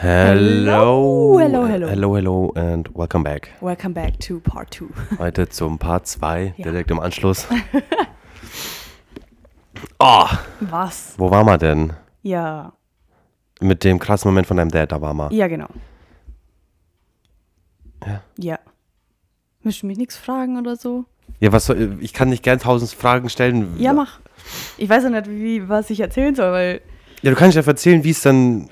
Hello. Hello, hello. Hello, hello and welcome back. Welcome back to part 2. Heute zum Part 2, Ja. direkt im Anschluss. oh, Was? wo waren wir denn? Ja. Mit dem krassen Moment von deinem Dad, da waren wir. Ja, genau. Ja. Ja. Möchtest du mich nichts fragen oder so? Ja, was soll, ich kann nicht gern tausend Fragen stellen. Ja, mach. Ich weiß ja nicht, wie, was ich erzählen soll, weil. Ja, du kannst ja erzählen, wie es dann.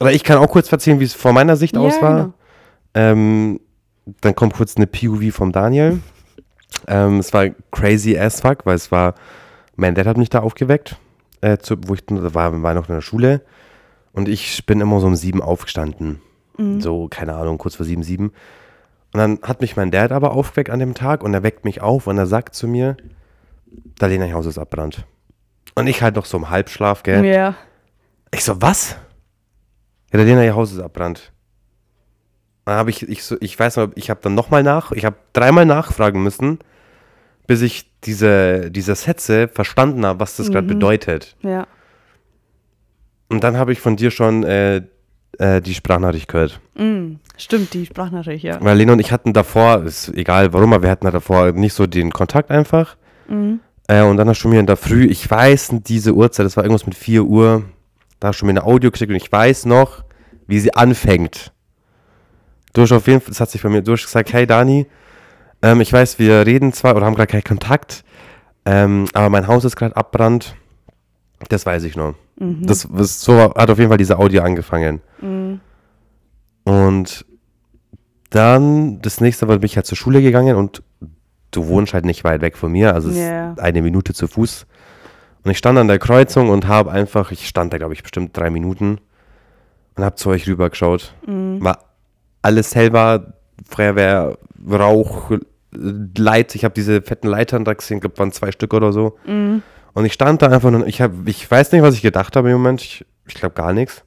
Oder ich kann auch kurz erzählen, wie es von meiner Sicht Ja, aus war. genau. Ähm, dann kommt kurz eine POV vom Daniel. Ähm, es war crazy as fuck, weil es war, mein Dad hat mich da aufgeweckt, äh, zu, wo ich war, war noch in der Schule. Und ich bin immer so um sieben aufgestanden. Mhm. So, keine Ahnung, kurz vor sieben, sieben. Und dann hat mich mein Dad aber aufgeweckt an dem Tag und er weckt mich auf und er sagt zu mir, da Lena Haus ist abbrannt. Und ich halt noch so im Halbschlaf, gell? Ja. Ich so, was? Ja, der Lena, ihr Haus ist abbrannt. Dann habe ich, ich, so, ich weiß noch, ich habe dann nochmal nach, ich habe dreimal nachfragen müssen, bis ich diese, diese Sätze verstanden habe, was das gerade Mhm. bedeutet. Ja. Und dann habe ich von dir schon äh, äh, die Sprachnachricht gehört. Mm, stimmt, die Sprachnachricht, ja. Weil Lena und ich hatten davor, ist egal warum, aber wir hatten da davor nicht so den Kontakt einfach. Mhm. Äh, und dann hast du mir in der Früh, ich weiß diese Uhrzeit, das war irgendwas mit 4 Uhr, da hast du mir eine Audio geschickt und ich weiß noch, wie sie anfängt. Du hast auf jeden Fall, das hat sich bei mir durchgesagt, hey Dani, ähm, ich weiß, wir reden zwar oder haben gerade keinen Kontakt, ähm, aber mein Haus ist gerade abbrannt. Das weiß ich noch. Mhm. Das, das so hat auf jeden Fall diese Audio angefangen. Mhm. Und dann, das nächste Mal bin ich halt zur Schule gegangen und du wohnst halt nicht weit weg von mir, also ist eine Minute zu Fuß. Und ich stand an der Kreuzung und habe einfach, ich stand da glaube ich bestimmt drei Minuten und habe zu euch rübergeschaut. Mhm. War alles hellbar, Feuerwehr, Rauch, Leit, ich habe diese fetten Leitern da gesehen, ich glaube waren zwei Stück oder so. Mhm. Und ich stand da einfach und ich habe, ich weiß nicht, was ich gedacht habe im Moment. Ich, ich glaube gar nichts.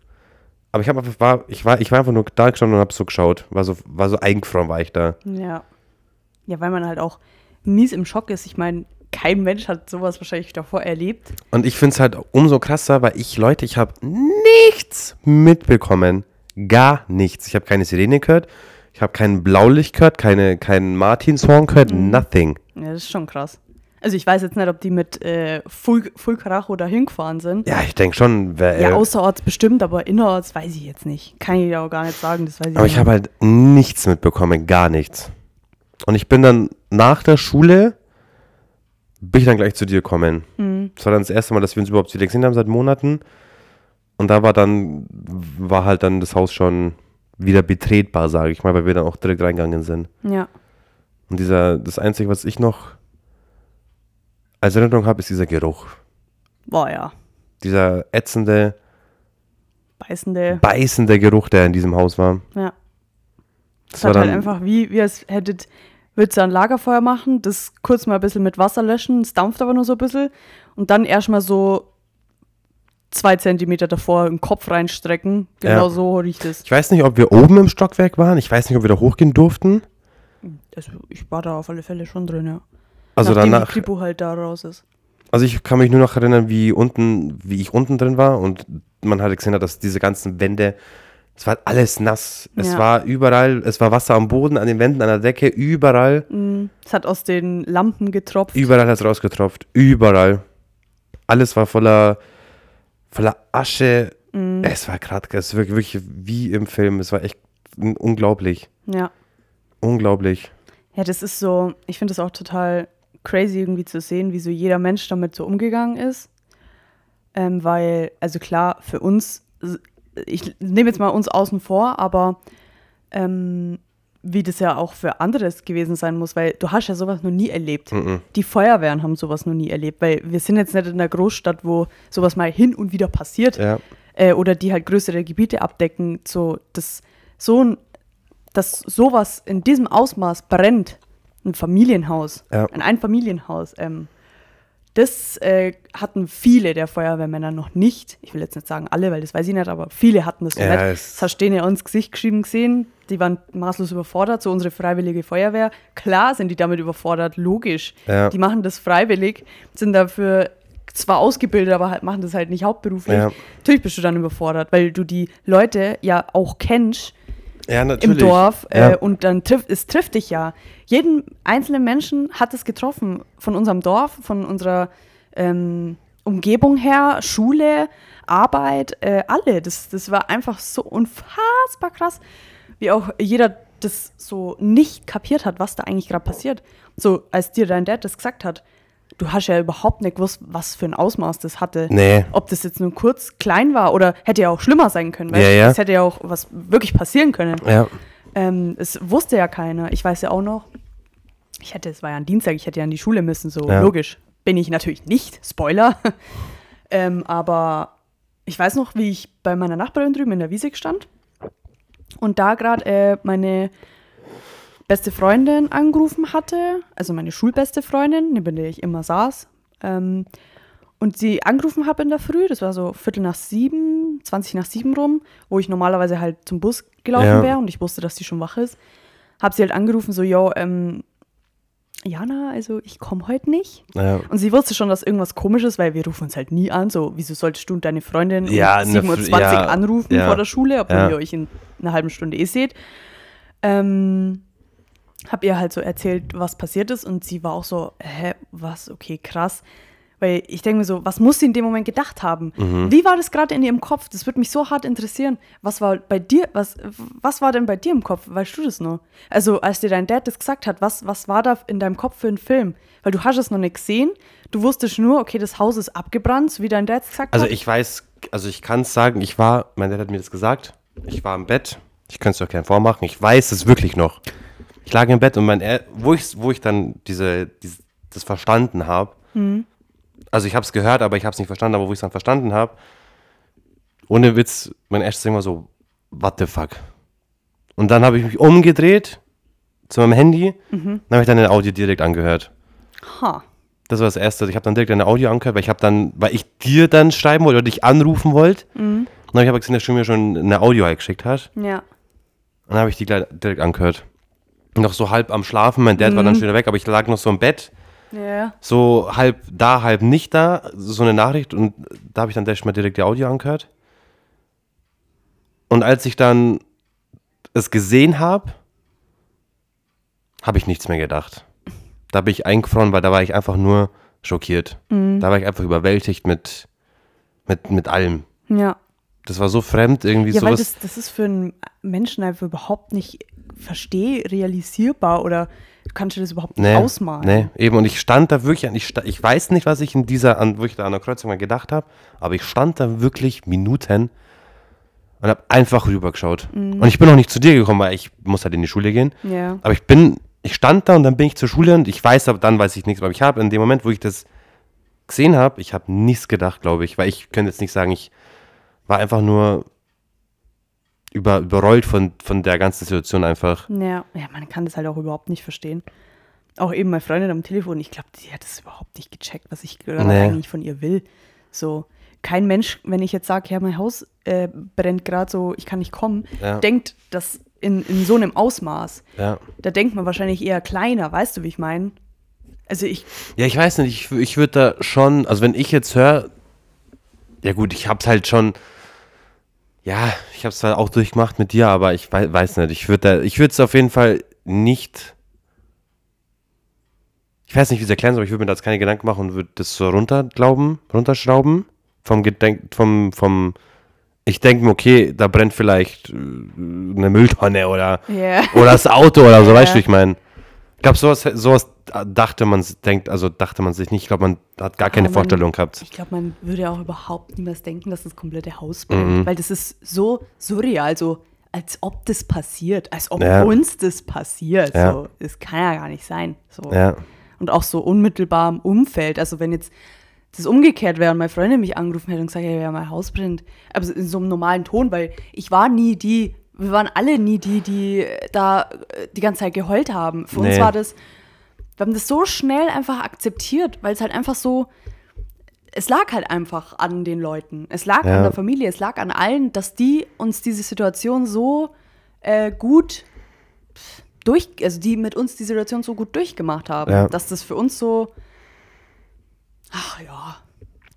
Aber ich habe einfach, war, ich war, ich war einfach nur da gestanden und habe so geschaut. War so, war so eingefroren war ich da. Ja. Ja, weil man halt auch mies im Schock ist. Ich meine, kein Mensch hat sowas wahrscheinlich davor erlebt. Und ich finde es halt umso krasser, weil ich, Leute, ich habe nichts mitbekommen. Gar nichts. Ich habe keine Sirene gehört. Ich habe kein Blaulicht gehört, keine, keinen Martinshorn gehört, Mhm. nothing. Ja, das ist schon krass. Also ich weiß jetzt nicht, ob die mit äh, Full, Full Karacho da hingefahren sind. Ja, ich denke schon, wer, Ja, äh, außerorts bestimmt, aber innerorts weiß ich jetzt nicht. Kann ich dir auch gar nicht sagen, das weiß ich Aber nicht. ich habe halt nichts mitbekommen, gar nichts. Und ich bin dann nach der Schule, bin ich dann gleich zu dir gekommen. Mhm. Das war dann das erste Mal, dass wir uns überhaupt wieder gesehen haben seit Monaten. Und da war dann, war halt dann das Haus schon wieder betretbar, sage ich mal, weil wir dann auch direkt reingegangen sind. Ja. Und dieser, das Einzige, was ich noch als Erinnerung habe, ist dieser Geruch. Boah, ja. Dieser ätzende, Beißende. beißende Geruch, der in diesem Haus war. Ja. Das Das war hat dann, halt einfach wie, wie als hättet, würdest du ein Lagerfeuer machen, das kurz mal ein bisschen mit Wasser löschen, es dampft aber nur so ein bisschen und dann erstmal so zwei Zentimeter davor im Kopf reinstrecken. Genau Ja. so riecht es. ich weiß nicht, ob wir oben im Stockwerk waren. Ich weiß nicht, ob wir da hochgehen durften. Also ich war da auf alle Fälle schon drin, ja. Also Nachdem danach, die Kripo halt da raus ist. also ich kann mich nur noch erinnern, wie unten, wie ich unten drin war und man hatte gesehen, hat, dass diese ganzen Wände, es war alles nass. Es Ja. war überall, es war Wasser am Boden, an den Wänden, an der Decke, überall, Mm, Es hat aus den Lampen getropft. überall hat es rausgetropft, überall. Alles war voller, voller Asche. Mm, Es war gerade, es war wirklich wie im Film. Es war echt unglaublich, ja. unglaublich. Ja, das ist so, ich finde es auch total crazy irgendwie zu sehen, wie so jeder Mensch damit so umgegangen ist. Ähm, weil, also klar, für uns, ich nehme jetzt mal uns außen vor, aber ähm, wie das ja auch für anderes gewesen sein muss, weil du hast ja sowas noch nie erlebt. Mhm. Die Feuerwehren haben sowas noch nie erlebt, weil wir sind jetzt nicht in einer Großstadt, wo sowas mal hin und wieder passiert Ja, äh, oder die halt größere Gebiete abdecken, so dass so ein, dass sowas in diesem Ausmaß brennt, ein Familienhaus, Ja. ein Einfamilienhaus, ähm, das äh, hatten viele der Feuerwehrmänner noch nicht. Ich will jetzt nicht sagen alle, weil das weiß ich nicht, aber viele hatten das noch Ja, nicht. Das hast du denen ja ins Gesicht geschrieben gesehen. Die waren maßlos überfordert, so unsere freiwillige Feuerwehr. Klar sind die damit überfordert, logisch. Ja. Die machen das freiwillig, sind dafür zwar ausgebildet, aber halt machen das halt nicht hauptberuflich. Ja. Natürlich bist du dann überfordert, weil du die Leute ja auch kennst Ja, im natürlich. Dorf Ja. äh, und dann trifft es trifft dich ja. Jeden einzelnen Menschen hat es getroffen von unserem Dorf, von unserer ähm, Umgebung her, Schule, Arbeit, äh, alle. Das, das war einfach so unfassbar krass, wie auch jeder das so nicht kapiert hat, was da eigentlich gerade passiert. So, als dir dein Dad das gesagt hat, du hast ja überhaupt nicht gewusst, was für ein Ausmaß das hatte. Nee. Ob das jetzt nur kurz klein war oder hätte ja auch schlimmer sein können. Weißt? Ja, ja. Es hätte ja auch was wirklich passieren können. Ja. Ähm, es wusste ja keiner. Ich weiß ja auch noch, ich hätte, es war ja ein Dienstag, ich hätte ja in die Schule müssen, so Ja. logisch. Bin ich natürlich nicht, Spoiler. ähm, aber ich weiß noch, wie ich bei meiner Nachbarin drüben in der Wiese stand und da gerade äh, meine beste Freundin angerufen hatte, also meine schulbeste Freundin, neben der ich immer saß. Ähm, und sie angerufen habe in der Früh, das war so Viertel nach sieben, 20 nach sieben rum, wo ich normalerweise halt zum Bus gelaufen Ja. wäre und ich wusste, dass sie schon wach ist. Habe sie halt angerufen, so, yo, ähm, Jana, also ich komme heute nicht. Ja. Und sie wusste schon, dass irgendwas komisch ist, weil wir rufen uns halt nie an. So, wieso solltest du und deine Freundin Ja, um in der 7.20 Früh- Uhr ja, anrufen vor der Schule, obwohl ihr euch in einer halben Stunde eh seht? Ähm, hab ihr halt so erzählt, was passiert ist und sie war auch so, hä, was, okay, krass. Weil ich denke mir so, was muss sie in dem Moment gedacht haben? Mhm. Wie war das gerade in ihrem Kopf? Das würde mich so hart interessieren. Was war bei dir, was, was war denn bei dir im Kopf? Weißt du das noch? Also, als dir dein Dad das gesagt hat, was, was war da in deinem Kopf für ein Film? Weil du hast es noch nicht gesehen. Du wusstest nur, okay, das Haus ist abgebrannt, so wie dein Dad es gesagt Also hat. ich weiß, also ich kann es sagen, ich war, mein Dad hat mir das gesagt, ich war im Bett, ich könnte es doch gerne vormachen, ich weiß es wirklich noch. Ich lag im Bett und mein, wo ich, wo ich dann diese, diese das verstanden habe, also ich habe es gehört, aber ich habe es nicht verstanden, aber wo ich es dann verstanden habe, ohne Witz, mein erstes Ding war so, what the fuck? Und dann habe ich mich umgedreht zu meinem Handy, dann habe ich dann ein Audio direkt angehört. Ha. Das war das Erste. Ich habe dann direkt eine Audio angehört, weil ich habe dann, weil ich dir dann schreiben wollte oder dich anrufen wollte. Und dann habe ich aber gesehen, dass du mir schon eine Audio halt geschickt hast. Ja. Und dann habe ich die gleich direkt angehört. Noch so halb am Schlafen, mein Dad war dann schon wieder weg, aber ich lag noch so im Bett, Ja. so halb da, halb nicht da, so eine Nachricht und da habe ich dann direkt mal direkt die Audio angehört. Und als ich dann es gesehen habe, habe ich nichts mehr gedacht. Da bin ich eingefroren, weil da war ich einfach nur schockiert. Da war ich einfach überwältigt mit, mit, mit allem. Ja. Das war so fremd, irgendwie Ja, weil sowas. das, das ist für einen Menschen einfach überhaupt nicht versteh, realisierbar oder du kannst dir das überhaupt nicht Nee, ausmalen. nee, eben. Und ich stand da wirklich, an- ich, sta- ich weiß nicht, was ich in dieser, an, wo ich da an der Kreuzung mal gedacht habe, aber ich stand da wirklich Minuten und habe einfach rübergeschaut. Und ich bin auch nicht zu dir gekommen, weil ich muss halt in die Schule gehen. Ja. Aber ich bin, ich stand da und dann bin ich zur Schule und ich weiß, aber dann weiß ich nichts. Aber ich habe in dem Moment, wo ich das gesehen habe, ich habe nichts gedacht, glaube ich, weil ich könnte jetzt nicht sagen, ich war einfach nur über, überrollt von, von der ganzen Situation einfach. Ja. ja, man kann das halt auch überhaupt nicht verstehen. Auch eben meine Freundin am Telefon, ich glaube, die hat das überhaupt nicht gecheckt, was ich Nee. eigentlich von ihr will. So, kein Mensch, wenn ich jetzt sage, ja, mein Haus äh, brennt gerade so, ich kann nicht kommen, Ja. denkt das in, in so einem Ausmaß. Ja. Da denkt man wahrscheinlich eher kleiner, weißt du, wie ich meine? Also ich, Ja, ich weiß nicht, ich, ich würde da schon, also wenn ich jetzt höre, ja gut, ich hab's halt schon, ja, ich hab's zwar auch durchgemacht mit dir, aber ich wei- weiß nicht, ich würde ich würde es auf jeden Fall nicht, ich weiß nicht, wie es erklären soll, aber ich würde mir da jetzt keine Gedanken machen und würde das so runterglauben, runterschrauben, vom Gedenk, vom, vom, ich denke mir, okay, da brennt vielleicht äh, eine Mülltonne oder, Ja. oder das Auto oder so, Ja. weißt du, ich meine. Ich glaube, sowas, sowas dachte man, denkt, also dachte man sich nicht. Ich glaube, man hat gar keine man- Vorstellung gehabt. Ich glaube, man würde auch überhaupt niemals denken, dass das komplette Haus Mhm. brennt, weil das ist so surreal, so als ob das passiert, als ob Ja. uns das passiert. Ja. So, das kann ja gar nicht sein. So. Ja, Und auch so unmittelbar im Umfeld. Also wenn jetzt das umgekehrt wäre und meine Freundin mich angerufen hätte und gesagt, ja, ja, mein Haus brennt, aber in so einem normalen Ton, weil ich war nie die, wir waren alle nie die, die da äh, die ganze Zeit geheult haben. Für uns Nee. war das, wir haben das so schnell einfach akzeptiert, weil es halt einfach so, es lag halt einfach an den Leuten. Es lag Ja. an der Familie, es lag an allen, dass die uns diese Situation so äh, gut durch, also die mit uns die Situation so gut durchgemacht haben, Ja. dass das für uns so, ach ja,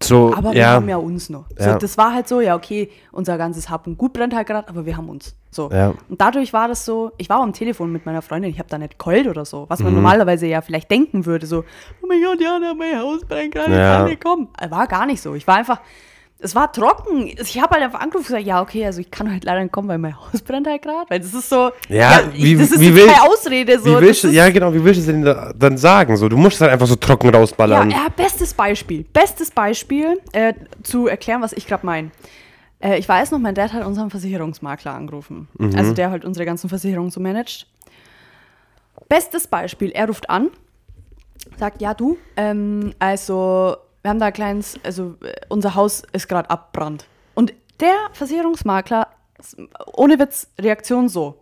So, Aber wir ja. haben ja uns noch. So, Ja. Das war halt so, ja, okay, unser ganzes Hab und Gut brennt halt gerade, aber wir haben uns. So. Ja. Und dadurch war das so, ich war am Telefon mit meiner Freundin, ich habe da nicht keult oder so, was Mhm. man normalerweise ja vielleicht denken würde, so, oh mein Gott, Jana, mein Haus brennt gerade, Ja. ich kann nicht kommen. Äh, War gar nicht so. Ich war einfach, es war trocken. Ich habe halt einfach angerufen und gesagt, ja, okay, also ich kann halt leider nicht kommen, weil mein Haus brennt halt gerade, weil das ist so, Ja, ich, wie- das ist wie jetzt will- keine Ausrede. So, Wie willst du, das ja, genau, wie willst du es denn da- dann sagen? So, du musst es halt einfach so trocken Ja, rausballern. ja, bestes Beispiel. Bestes Beispiel, äh, zu erklären, was ich gerade meine. Äh, ich weiß noch, mein Dad hat unseren Versicherungsmakler angerufen. Mhm. Also der halt unsere ganzen Versicherungen so managt. Bestes Beispiel, er ruft an, sagt, ja du, ähm, also wir haben da ein kleines, also äh, unser Haus ist gerade abbrand. Und der Versicherungsmakler, ohne Witz, Reaktion so.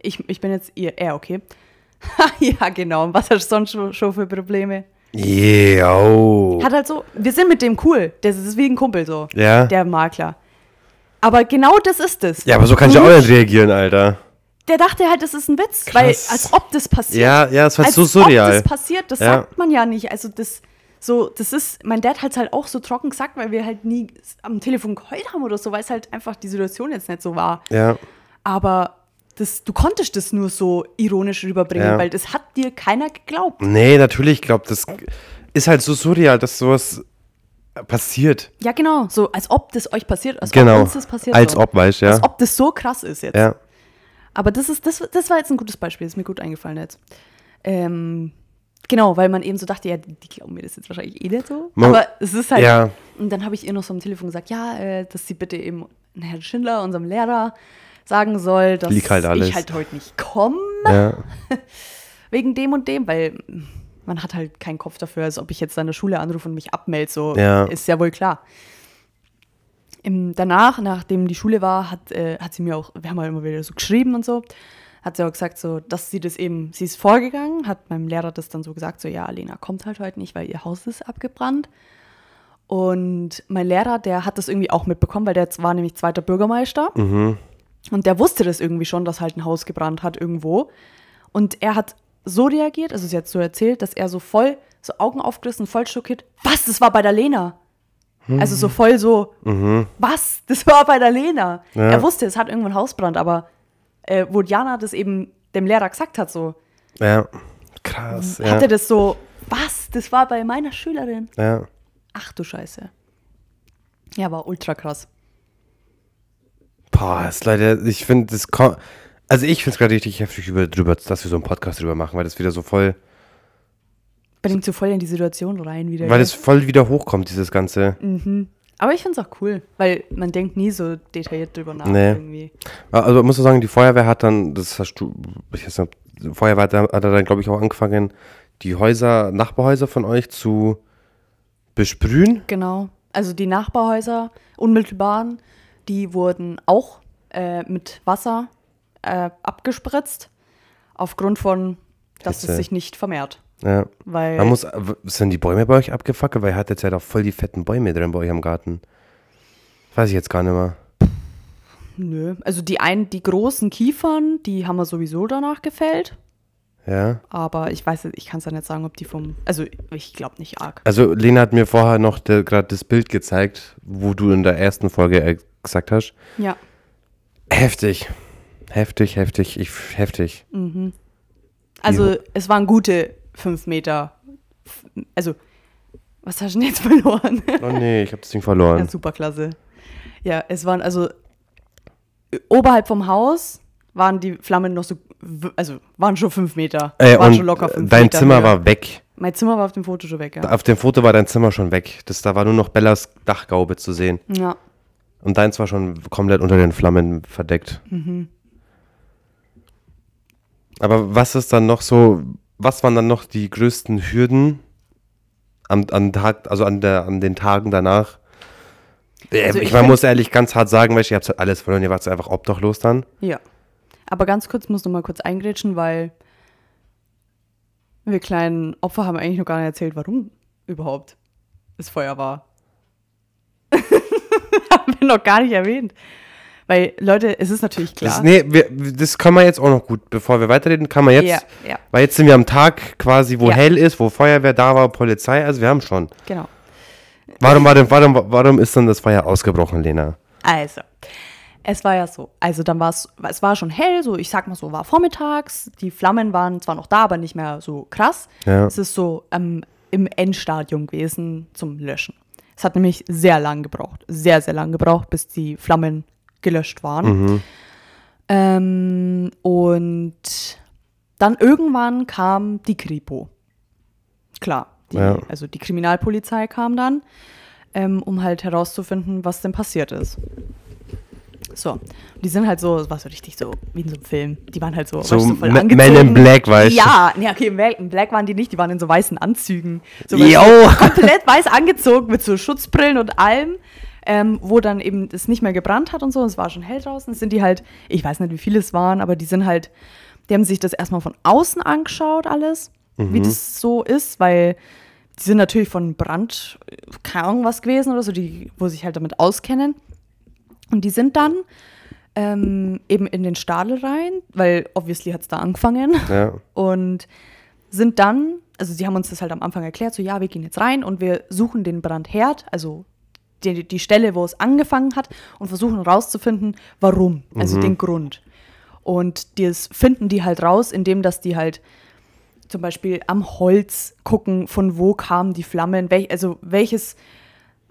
Ich, ich bin jetzt ihr, er, okay. ja, genau. Und was hast du sonst schon, für Probleme? Yeah, oh. Hat halt so, wir sind mit dem cool. Das ist wie ein Kumpel so. Ja. Der Makler. Aber genau das ist es. Ja, aber so kann ich auch nicht reagieren, Alter. Der dachte halt, das ist ein Witz, Krass. weil als ob das passiert. Ja, ja, es war als so surreal. ob das passiert, das Ja. sagt man ja nicht. Also das so, das ist, mein Dad hat es halt auch so trocken gesagt, weil wir halt nie am Telefon geheult haben oder so, weil es halt einfach die Situation jetzt nicht so war. Ja. Aber das, du konntest das nur so ironisch rüberbringen, Ja. weil das hat dir keiner geglaubt. Nee, natürlich, ich glaube, das ist halt so surreal, dass sowas passiert. Ja, genau. So, als ob das euch passiert, als genau. ob uns das passiert. Als so. ob, weißt du, ja. Als ob das so krass ist jetzt. ja. Aber das, ist, das, das war jetzt ein gutes Beispiel, ist mir gut eingefallen jetzt. Ähm, genau, weil man eben so dachte, ja, die, glauben mir das jetzt wahrscheinlich eh nicht so. Man- aber es ist halt. Ja. Und dann habe ich ihr noch so am Telefon gesagt, ja, äh, dass sie bitte eben Herrn Schindler, unserem Lehrer, sagen soll, dass halt ich halt heute nicht komme, Ja. wegen dem und dem, weil man hat halt keinen Kopf dafür, als ob ich jetzt an der Schule anrufe und mich abmelde, so Ja. ist ja wohl klar. Im, danach, nachdem die Schule war, hat, äh, hat sie mir auch, wir haben halt immer wieder so geschrieben und so, hat sie auch gesagt, so, dass sie das eben, sie ist vorgegangen, hat meinem Lehrer das dann so gesagt, so, ja, Lena kommt halt heute nicht, weil ihr Haus ist abgebrannt. Und mein Lehrer, der hat das irgendwie auch mitbekommen, weil der war nämlich zweiter Bürgermeister. Mhm. Und der wusste das irgendwie schon, dass halt ein Haus gebrannt hat irgendwo. Und er hat so reagiert, also sie hat so erzählt, dass er so voll, so Augen aufgerissen, voll schockiert. Was, das war bei der Lena? Also so voll so, was, das war bei der Lena? Ja. Er wusste, es hat irgendwo ein Hausbrand, aber äh, wo Diana das eben dem Lehrer gesagt hat, so, Ja. Krass. Ja. hat er das so, was, das war bei meiner Schülerin? ja. Ach du Scheiße. Ja, war ultra krass. Boah, ist leider, ich finde, das ko- Also ich finde es gerade richtig heftig, über, drüber, dass wir so einen Podcast drüber machen, weil das wieder so voll, Bringt so voll in die Situation rein wieder. weil es voll wieder hochkommt, dieses Ganze. Aber ich finde es auch cool, weil man denkt nie so detailliert drüber nach Nee. irgendwie. Also muss man sagen, die Feuerwehr hat dann, das hast du, ich weiß nicht, die Feuerwehr hat, hat dann, glaube ich, auch angefangen, die Häuser, Nachbarhäuser von euch zu besprühen. Genau. Also die Nachbarhäuser, unmittelbaren, die wurden auch äh, mit Wasser äh, abgespritzt, aufgrund von, dass Hitze. es sich nicht vermehrt. Ja. Weil Man muss, sind die Bäume bei euch abgefackelt? Weil ihr hattet ja da voll die fetten Bäume drin bei euch am Garten. Weiß ich jetzt gar nicht mehr. Nö. Also die einen, die großen Kiefern, die haben wir sowieso danach gefällt. Ja. Aber ich weiß, ich kann es ja nicht sagen, ob die vom. Also ich glaube nicht arg. Also Lena hat mir vorher noch gerade das Bild gezeigt, wo du in der ersten Folge äh, gesagt hast. Ja. Heftig. Heftig, heftig, ich, heftig. Also es waren gute fünf Meter. Also, was hast du denn jetzt verloren? Oh nee, ich habe das Ding Ja, verloren. super klasse. Ja, es waren also oberhalb vom Haus waren die Flammen noch so, also waren schon fünf Meter. Äh, waren schon locker fünf dein Meter Zimmer Höhe. war weg. Mein Zimmer war auf dem Foto schon weg, ja. Auf dem Foto war dein Zimmer schon weg. Das, da war nur noch Bellas Dachgaube zu sehen. Ja. Und deins war schon komplett unter den Flammen verdeckt. Mhm. Aber was ist dann noch so, was waren dann noch die größten Hürden am, an, Tag, also an, der, an den Tagen danach? Äh, Also ich ich man muss ehrlich ganz hart sagen, weil ihr habt halt alles verloren, ihr wart einfach obdachlos dann. Ja. Aber ganz kurz, muss noch mal kurz eingrätschen, weil wir kleinen Opfer haben eigentlich noch gar nicht erzählt, warum überhaupt das Feuer war. haben wir noch gar nicht erwähnt. Weil, Leute, es ist natürlich klar. Das, nee, wir, das kann man jetzt auch noch gut, bevor wir weiterreden, kann man jetzt, Ja, ja. weil jetzt sind wir am Tag quasi, wo Ja. hell ist, wo Feuerwehr da war, Polizei, also wir haben schon. Genau. Warum, warum, warum, warum ist dann das Feuer ausgebrochen, Lena? Also, es war ja so. Also dann war es, es war schon hell, so ich sag mal so, war vormittags. Die Flammen waren zwar noch da, aber nicht mehr so krass. Ja. Es ist so ähm, im Endstadium gewesen zum Löschen. Es hat nämlich sehr lang gebraucht, sehr, sehr lang gebraucht, bis die Flammen gelöscht waren. Ähm, und dann irgendwann kam die Kripo. Klar, die, Ja. also die Kriminalpolizei kam dann, ähm, um halt herauszufinden, was denn passiert ist. So, die sind halt so, es war so richtig so, wie in so einem Film. Die waren halt so, So weißt du, voll angezogen. Men in Black, weißt du? Ja, nee, okay, in Black, in Black waren die nicht, die waren in so weißen Anzügen. So, du, komplett weiß angezogen mit so Schutzbrillen und allem. Ähm, wo dann eben es nicht mehr gebrannt hat und so, und es war schon hell draußen, sind die halt, ich weiß nicht, wie viele es waren, aber die sind halt, die haben sich das erstmal von außen angeschaut, alles, wie das so ist, weil die sind natürlich von Brand, keine Ahnung was gewesen oder so, die, wo sich halt damit auskennen. Und die sind dann ähm, eben in den Stadel rein, weil obviously hat es da angefangen. Ja. Und sind dann, also sie haben uns das halt am Anfang erklärt, so ja, wir gehen jetzt rein und wir suchen den Brandherd, also die, die Stelle, wo es angefangen hat und versuchen rauszufinden, warum, also den Grund. Und das finden die halt raus, indem dass die halt zum Beispiel am Holz gucken, von wo kamen die Flammen, welch, also welches,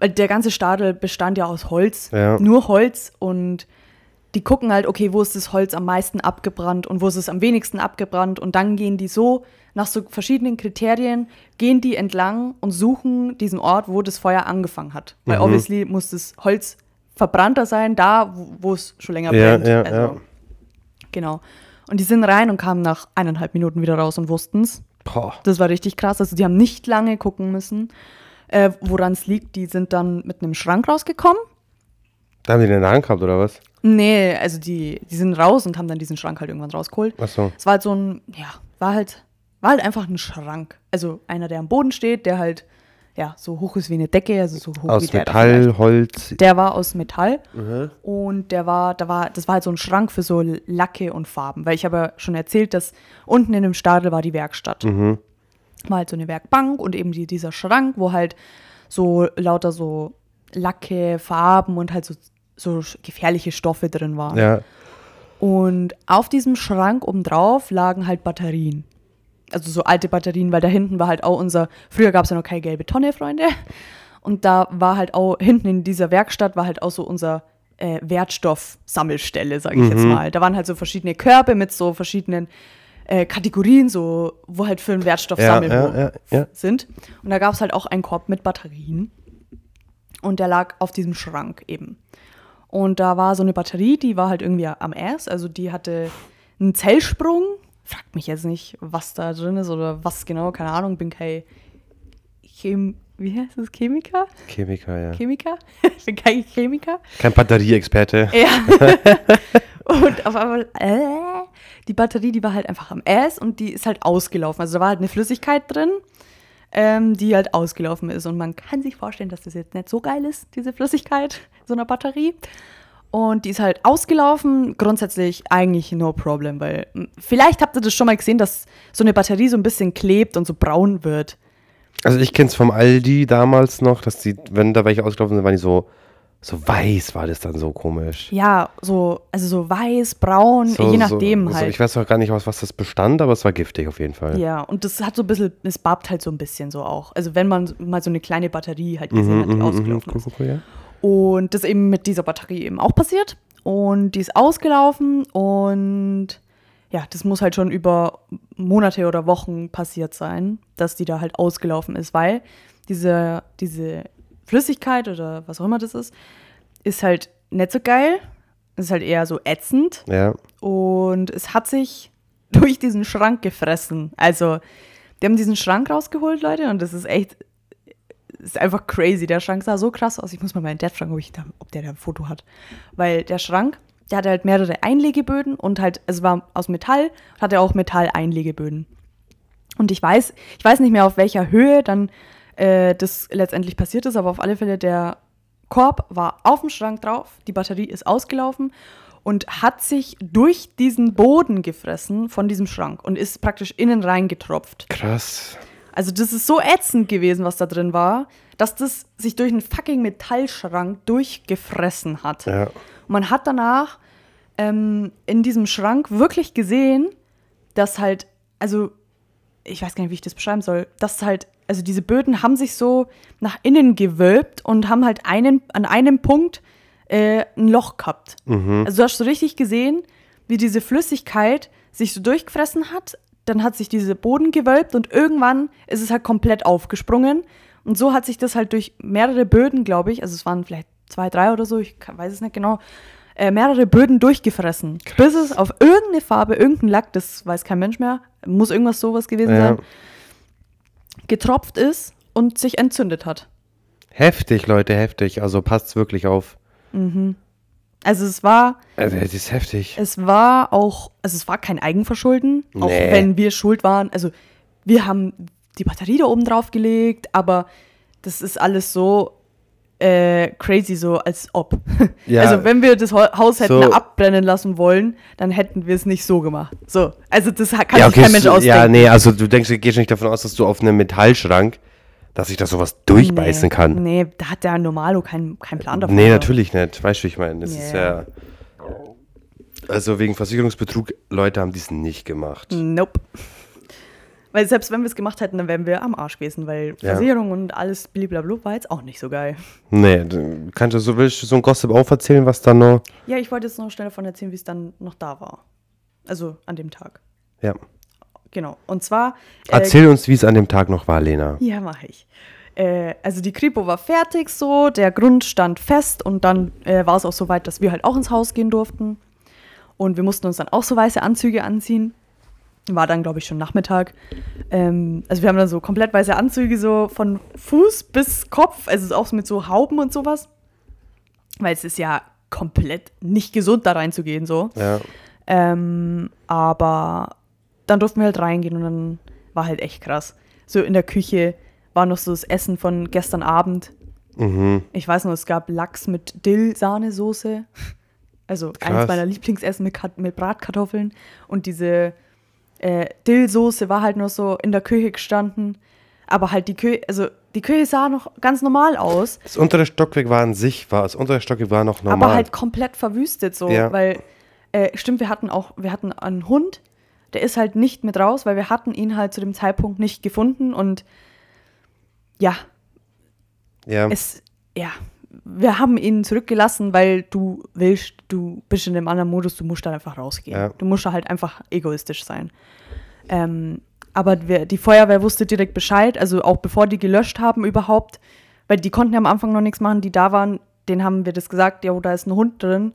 weil der ganze Stadel bestand ja aus Holz, Ja. nur Holz und die gucken halt, okay, wo ist das Holz am meisten abgebrannt und wo ist es am wenigsten abgebrannt und dann gehen die so nach so verschiedenen Kriterien, gehen die entlang und suchen diesen Ort, wo das Feuer angefangen hat. Weil obviously muss das Holz verbrannter sein, da, wo, es schon länger Ja, brennt. ja, also, ja. Genau. Und die sind rein und kamen nach eineinhalb Minuten wieder raus und wussten es. Das war richtig krass. Also die haben nicht lange gucken müssen, äh, woran es liegt. Die sind dann mit einem Schrank rausgekommen. Da haben die den in der Hand gehabt, oder was? Nee, also die, die sind raus und haben dann diesen Schrank halt irgendwann rausgeholt. Ach so. Es war halt so ein, ja, war halt, war halt einfach ein Schrank. Also einer, der am Boden steht, der halt, ja, so hoch ist wie eine Decke, also so hoch wie Aus der da Metall. Holz. Der war aus Metall und der war, da war, das war halt so ein Schrank für so Lacke und Farben, weil ich habe ja schon erzählt, dass unten in dem Stadel war die Werkstatt. Mhm. War halt so eine Werkbank und eben die, dieser Schrank, wo halt so lauter so Lacke, Farben und halt so, so gefährliche Stoffe drin waren. Ja. Und auf diesem Schrank obendrauf lagen halt Batterien. Also so alte Batterien, weil da hinten war halt auch unser, früher gab es ja noch keine gelbe Tonne, Freunde. Und da war halt auch, hinten in dieser Werkstatt war halt auch so unser äh, Wertstoffsammelstelle, sage ich jetzt mal. Da waren halt so verschiedene Körbe mit so verschiedenen äh, Kategorien, so, wo halt für einen Wertstoff ja, ja, ja. sind. Und da gab es halt auch einen Korb mit Batterien. Und der lag auf diesem Schrank eben. Und da war so eine Batterie, die war halt irgendwie am Ass, also die hatte einen Zellsprung. Fragt mich jetzt nicht, was da drin ist oder was genau, keine Ahnung, bin kein Chem wie heißt das, Chemiker? Chemiker, ja. Chemiker? ich bin kein Chemiker. Kein Batterieexperte. Ja. und auf einmal, äh, die Batterie, die war halt einfach am Ass und die ist halt ausgelaufen. Also da war halt eine Flüssigkeit drin, ähm, die halt ausgelaufen ist. Und man kann sich vorstellen, dass das jetzt nicht so geil ist, diese Flüssigkeit, so einer Batterie. Und die ist halt ausgelaufen. Grundsätzlich eigentlich no problem, weil m, vielleicht habt ihr das schon mal gesehen, dass so eine Batterie so ein bisschen klebt und so braun wird. Also ich kenne es vom Aldi damals noch, dass die, wenn da welche ausgelaufen sind, waren die so, so weiß war das dann so komisch. Ja, so, also so weiß, braun, So, je nachdem so, so, halt. ich weiß auch gar nicht, aus was das bestand, aber es war giftig auf jeden Fall. Ja, und das hat so ein bisschen, es barbt halt so ein bisschen so auch. Also wenn man mal so eine kleine Batterie halt gesehen hat, die ausgelaufen cool, ist. cool, cool, ja. Und das eben mit dieser Batterie eben auch passiert. Und die ist ausgelaufen und ja, das muss halt schon über Monate oder Wochen passiert sein, dass die da halt ausgelaufen ist, weil diese, diese Flüssigkeit oder was auch immer das ist, ist halt nicht so geil. Ist halt eher so ätzend. Ja. Und es hat sich durch diesen Schrank gefressen. Also, die haben diesen Schrank rausgeholt, Leute, und das ist echt, ist einfach crazy. Der Schrank sah so krass aus. Ich muss mal meinen Dad fragen, ob, ich da, ob der da ein Foto hat. Weil der Schrank, der hatte halt mehrere Einlegeböden und halt, es war aus Metall, hatte auch Metall-Einlegeböden. Und ich weiß, ich weiß nicht mehr, auf welcher Höhe dann äh, das letztendlich passiert ist, aber auf alle Fälle der Korb war auf dem Schrank drauf, die Batterie ist ausgelaufen und hat sich durch diesen Boden gefressen von diesem Schrank und ist praktisch innen reingetropft. Krass. Also das ist so ätzend gewesen, was da drin war. dass das sich durch einen fucking Metallschrank durchgefressen hat. Ja. Und man hat danach ähm, in diesem Schrank wirklich gesehen, dass halt, also ich weiß gar nicht, wie ich das beschreiben soll, dass halt, also diese Böden haben sich so nach innen gewölbt und haben halt einen, an einem Punkt äh, ein Loch gehabt. Also du hast so richtig gesehen, wie diese Flüssigkeit sich so durchgefressen hat, dann hat sich dieser Boden gewölbt und irgendwann ist es halt komplett aufgesprungen. Und so hat sich das halt durch mehrere Böden, glaube ich, also es waren vielleicht zwei, drei oder so, ich weiß es nicht genau, äh, mehrere Böden durchgefressen. Bis es auf irgendeine Farbe, irgendein Lack, das weiß kein Mensch mehr, muss irgendwas sowas gewesen Ja. sein, getropft ist und sich entzündet hat. Heftig, Leute, heftig. Also passt's wirklich auf. Also es war, Also, das ist heftig. es war auch, also es war kein Eigenverschulden, auch Nee. wenn wir schuld waren. Also wir haben die Batterie da oben drauf gelegt, aber das ist alles so äh, crazy, so als ob. Ja. Also wenn wir das Haus hätten So. abbrennen lassen wollen, dann hätten wir es nicht so gemacht. So, also das kann ja, sich kein okay, Mensch so- ausdenken. ja, nee, also du denkst, gehst nicht davon aus, dass du auf einem Metallschrank, dass sich da sowas durchbeißen nee, kann. Nee, da hat der Normalo keinen keinen Plan davon. Nee, natürlich nicht. Weißt du, wie ich meine? Das ist Ja. Also wegen Versicherungsbetrug, Leute haben dies nicht gemacht. Nope. Weil selbst wenn wir es gemacht hätten, dann wären wir am Arsch gewesen, weil Ja. Versicherung und alles blablabla war jetzt auch nicht so geil. Nee, du kannst du so, willst du so ein Gossip auch erzählen, was da noch. Ja, ich wollte jetzt noch schnell davon erzählen, wie es dann noch da war. Also an dem Tag. Ja. Genau. Und zwar. äh, Erzähl uns, wie es an dem Tag noch war, Lena. Ja, mache ich. Äh, also die Kripo war fertig so, der Grund stand fest und dann äh, war es auch so weit, dass wir halt auch ins Haus gehen durften. Und wir mussten uns dann auch so weiße Anzüge anziehen. War dann, glaube ich, schon Nachmittag. Ähm, also wir haben dann so komplett weiße Anzüge, so von Fuß bis Kopf, also auch mit so Hauben und sowas. Weil es ist ja komplett nicht gesund, da reinzugehen, so. Ja. Ähm, aber dann durften wir halt reingehen und dann war halt echt krass. So in der Küche war noch so das Essen von gestern Abend. Mhm. Ich weiß noch, es gab Lachs mit Dill-Sahnesoße. Also Krass. eins meiner Lieblingsessen mit, Kat- mit Bratkartoffeln. Und diese äh, Dill-Soße war halt nur so in der Küche gestanden. Aber halt die Küche, also die Küche sah noch ganz normal aus. Das untere Stockwerk war an sich, war, das untere Stockwerk war noch normal. Aber halt komplett verwüstet so, Ja. weil äh, stimmt, wir hatten auch, wir hatten einen Hund, der ist halt nicht mit raus, weil wir hatten ihn halt zu dem Zeitpunkt nicht gefunden und ja, ja. es, ja, wir haben ihn zurückgelassen, weil du willst, du bist in einem anderen Modus, du musst da einfach rausgehen. Ja. Du musst da halt einfach egoistisch sein. Ähm, aber die Feuerwehr wusste direkt Bescheid, also auch bevor die gelöscht haben überhaupt, weil die konnten ja am Anfang noch nichts machen, die da waren, denen haben wir das gesagt, ja, da ist ein Hund drin.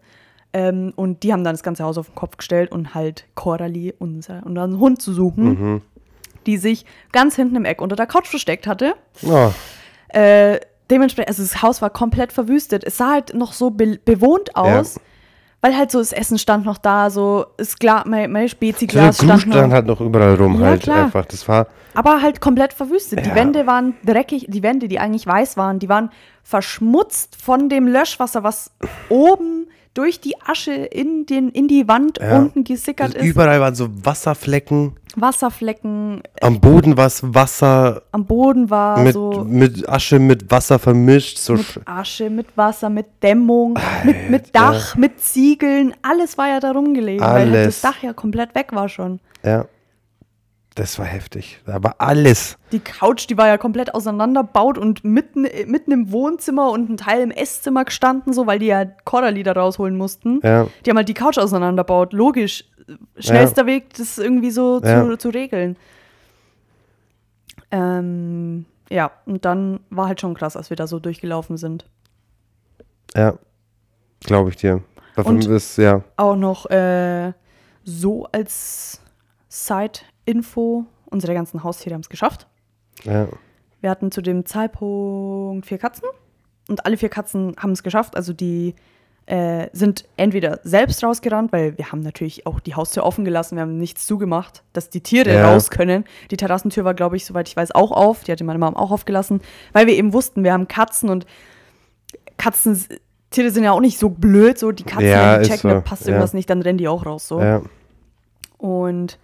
Ähm, und die haben dann das ganze Haus auf den Kopf gestellt und halt Coralie, unser, unseren Hund zu suchen, Mhm. die sich ganz hinten im Eck unter der Couch versteckt hatte. Oh, Äh, dementsprechend, also das Haus war komplett verwüstet. Es sah halt noch so be bewohnt aus, Ja. weil halt so das Essen stand noch da, so das Glas, mein, mein Spezi-Glas Glut stand stand noch. halt noch überall rum, Ja, halt klar. einfach. Das war, Aber halt komplett verwüstet. Die Ja. Wände waren dreckig, die Wände, die eigentlich weiß waren, die waren verschmutzt von dem Löschwasser, was oben durch die Asche in, den, in die Wand Ja. unten gesickert ist. überall waren so Wasserflecken. Wasserflecken, Am Boden war es Wasser am Boden war mit, so mit Asche, mit Wasser vermischt. So mit Asche, mit Wasser, mit Dämmung, mit, mit Dach, mit Ziegeln, alles war ja da rumgelegen, weil Alles. das Dach ja komplett weg war schon. ja. Das war heftig. Da war alles. Die Couch, die war ja komplett auseinanderbaut und mitten, mitten im Wohnzimmer und ein Teil im Esszimmer gestanden, so weil die ja Coralie da rausholen mussten. Ja. Die haben halt die Couch auseinanderbaut. Logisch. Schnellster Weg, das irgendwie so Ja. zu, zu regeln. Ähm, ja, und dann war halt schon krass, als wir da so durchgelaufen sind. Ja. Glaube ich dir. Davon Und- ist, ja. Auch noch äh, so als Side-Info, unsere ganzen Haustiere haben es geschafft. ja. Wir hatten zu dem Zeitpunkt vier Katzen und alle vier Katzen haben es geschafft. Also die äh, sind entweder selbst rausgerannt, weil wir haben natürlich auch die Haustür offen gelassen, wir haben nichts zugemacht, dass die Tiere Ja. raus können. Die Terrassentür war, glaube ich, soweit ich weiß, auch auf. Die hatte meine Mom auch aufgelassen, weil wir eben wussten, wir haben Katzen und Katzen, Tiere sind ja auch nicht so blöd, so die Katzen, Ja, die checken, so, da passt ja. irgendwas nicht, dann rennen die auch raus. So. Und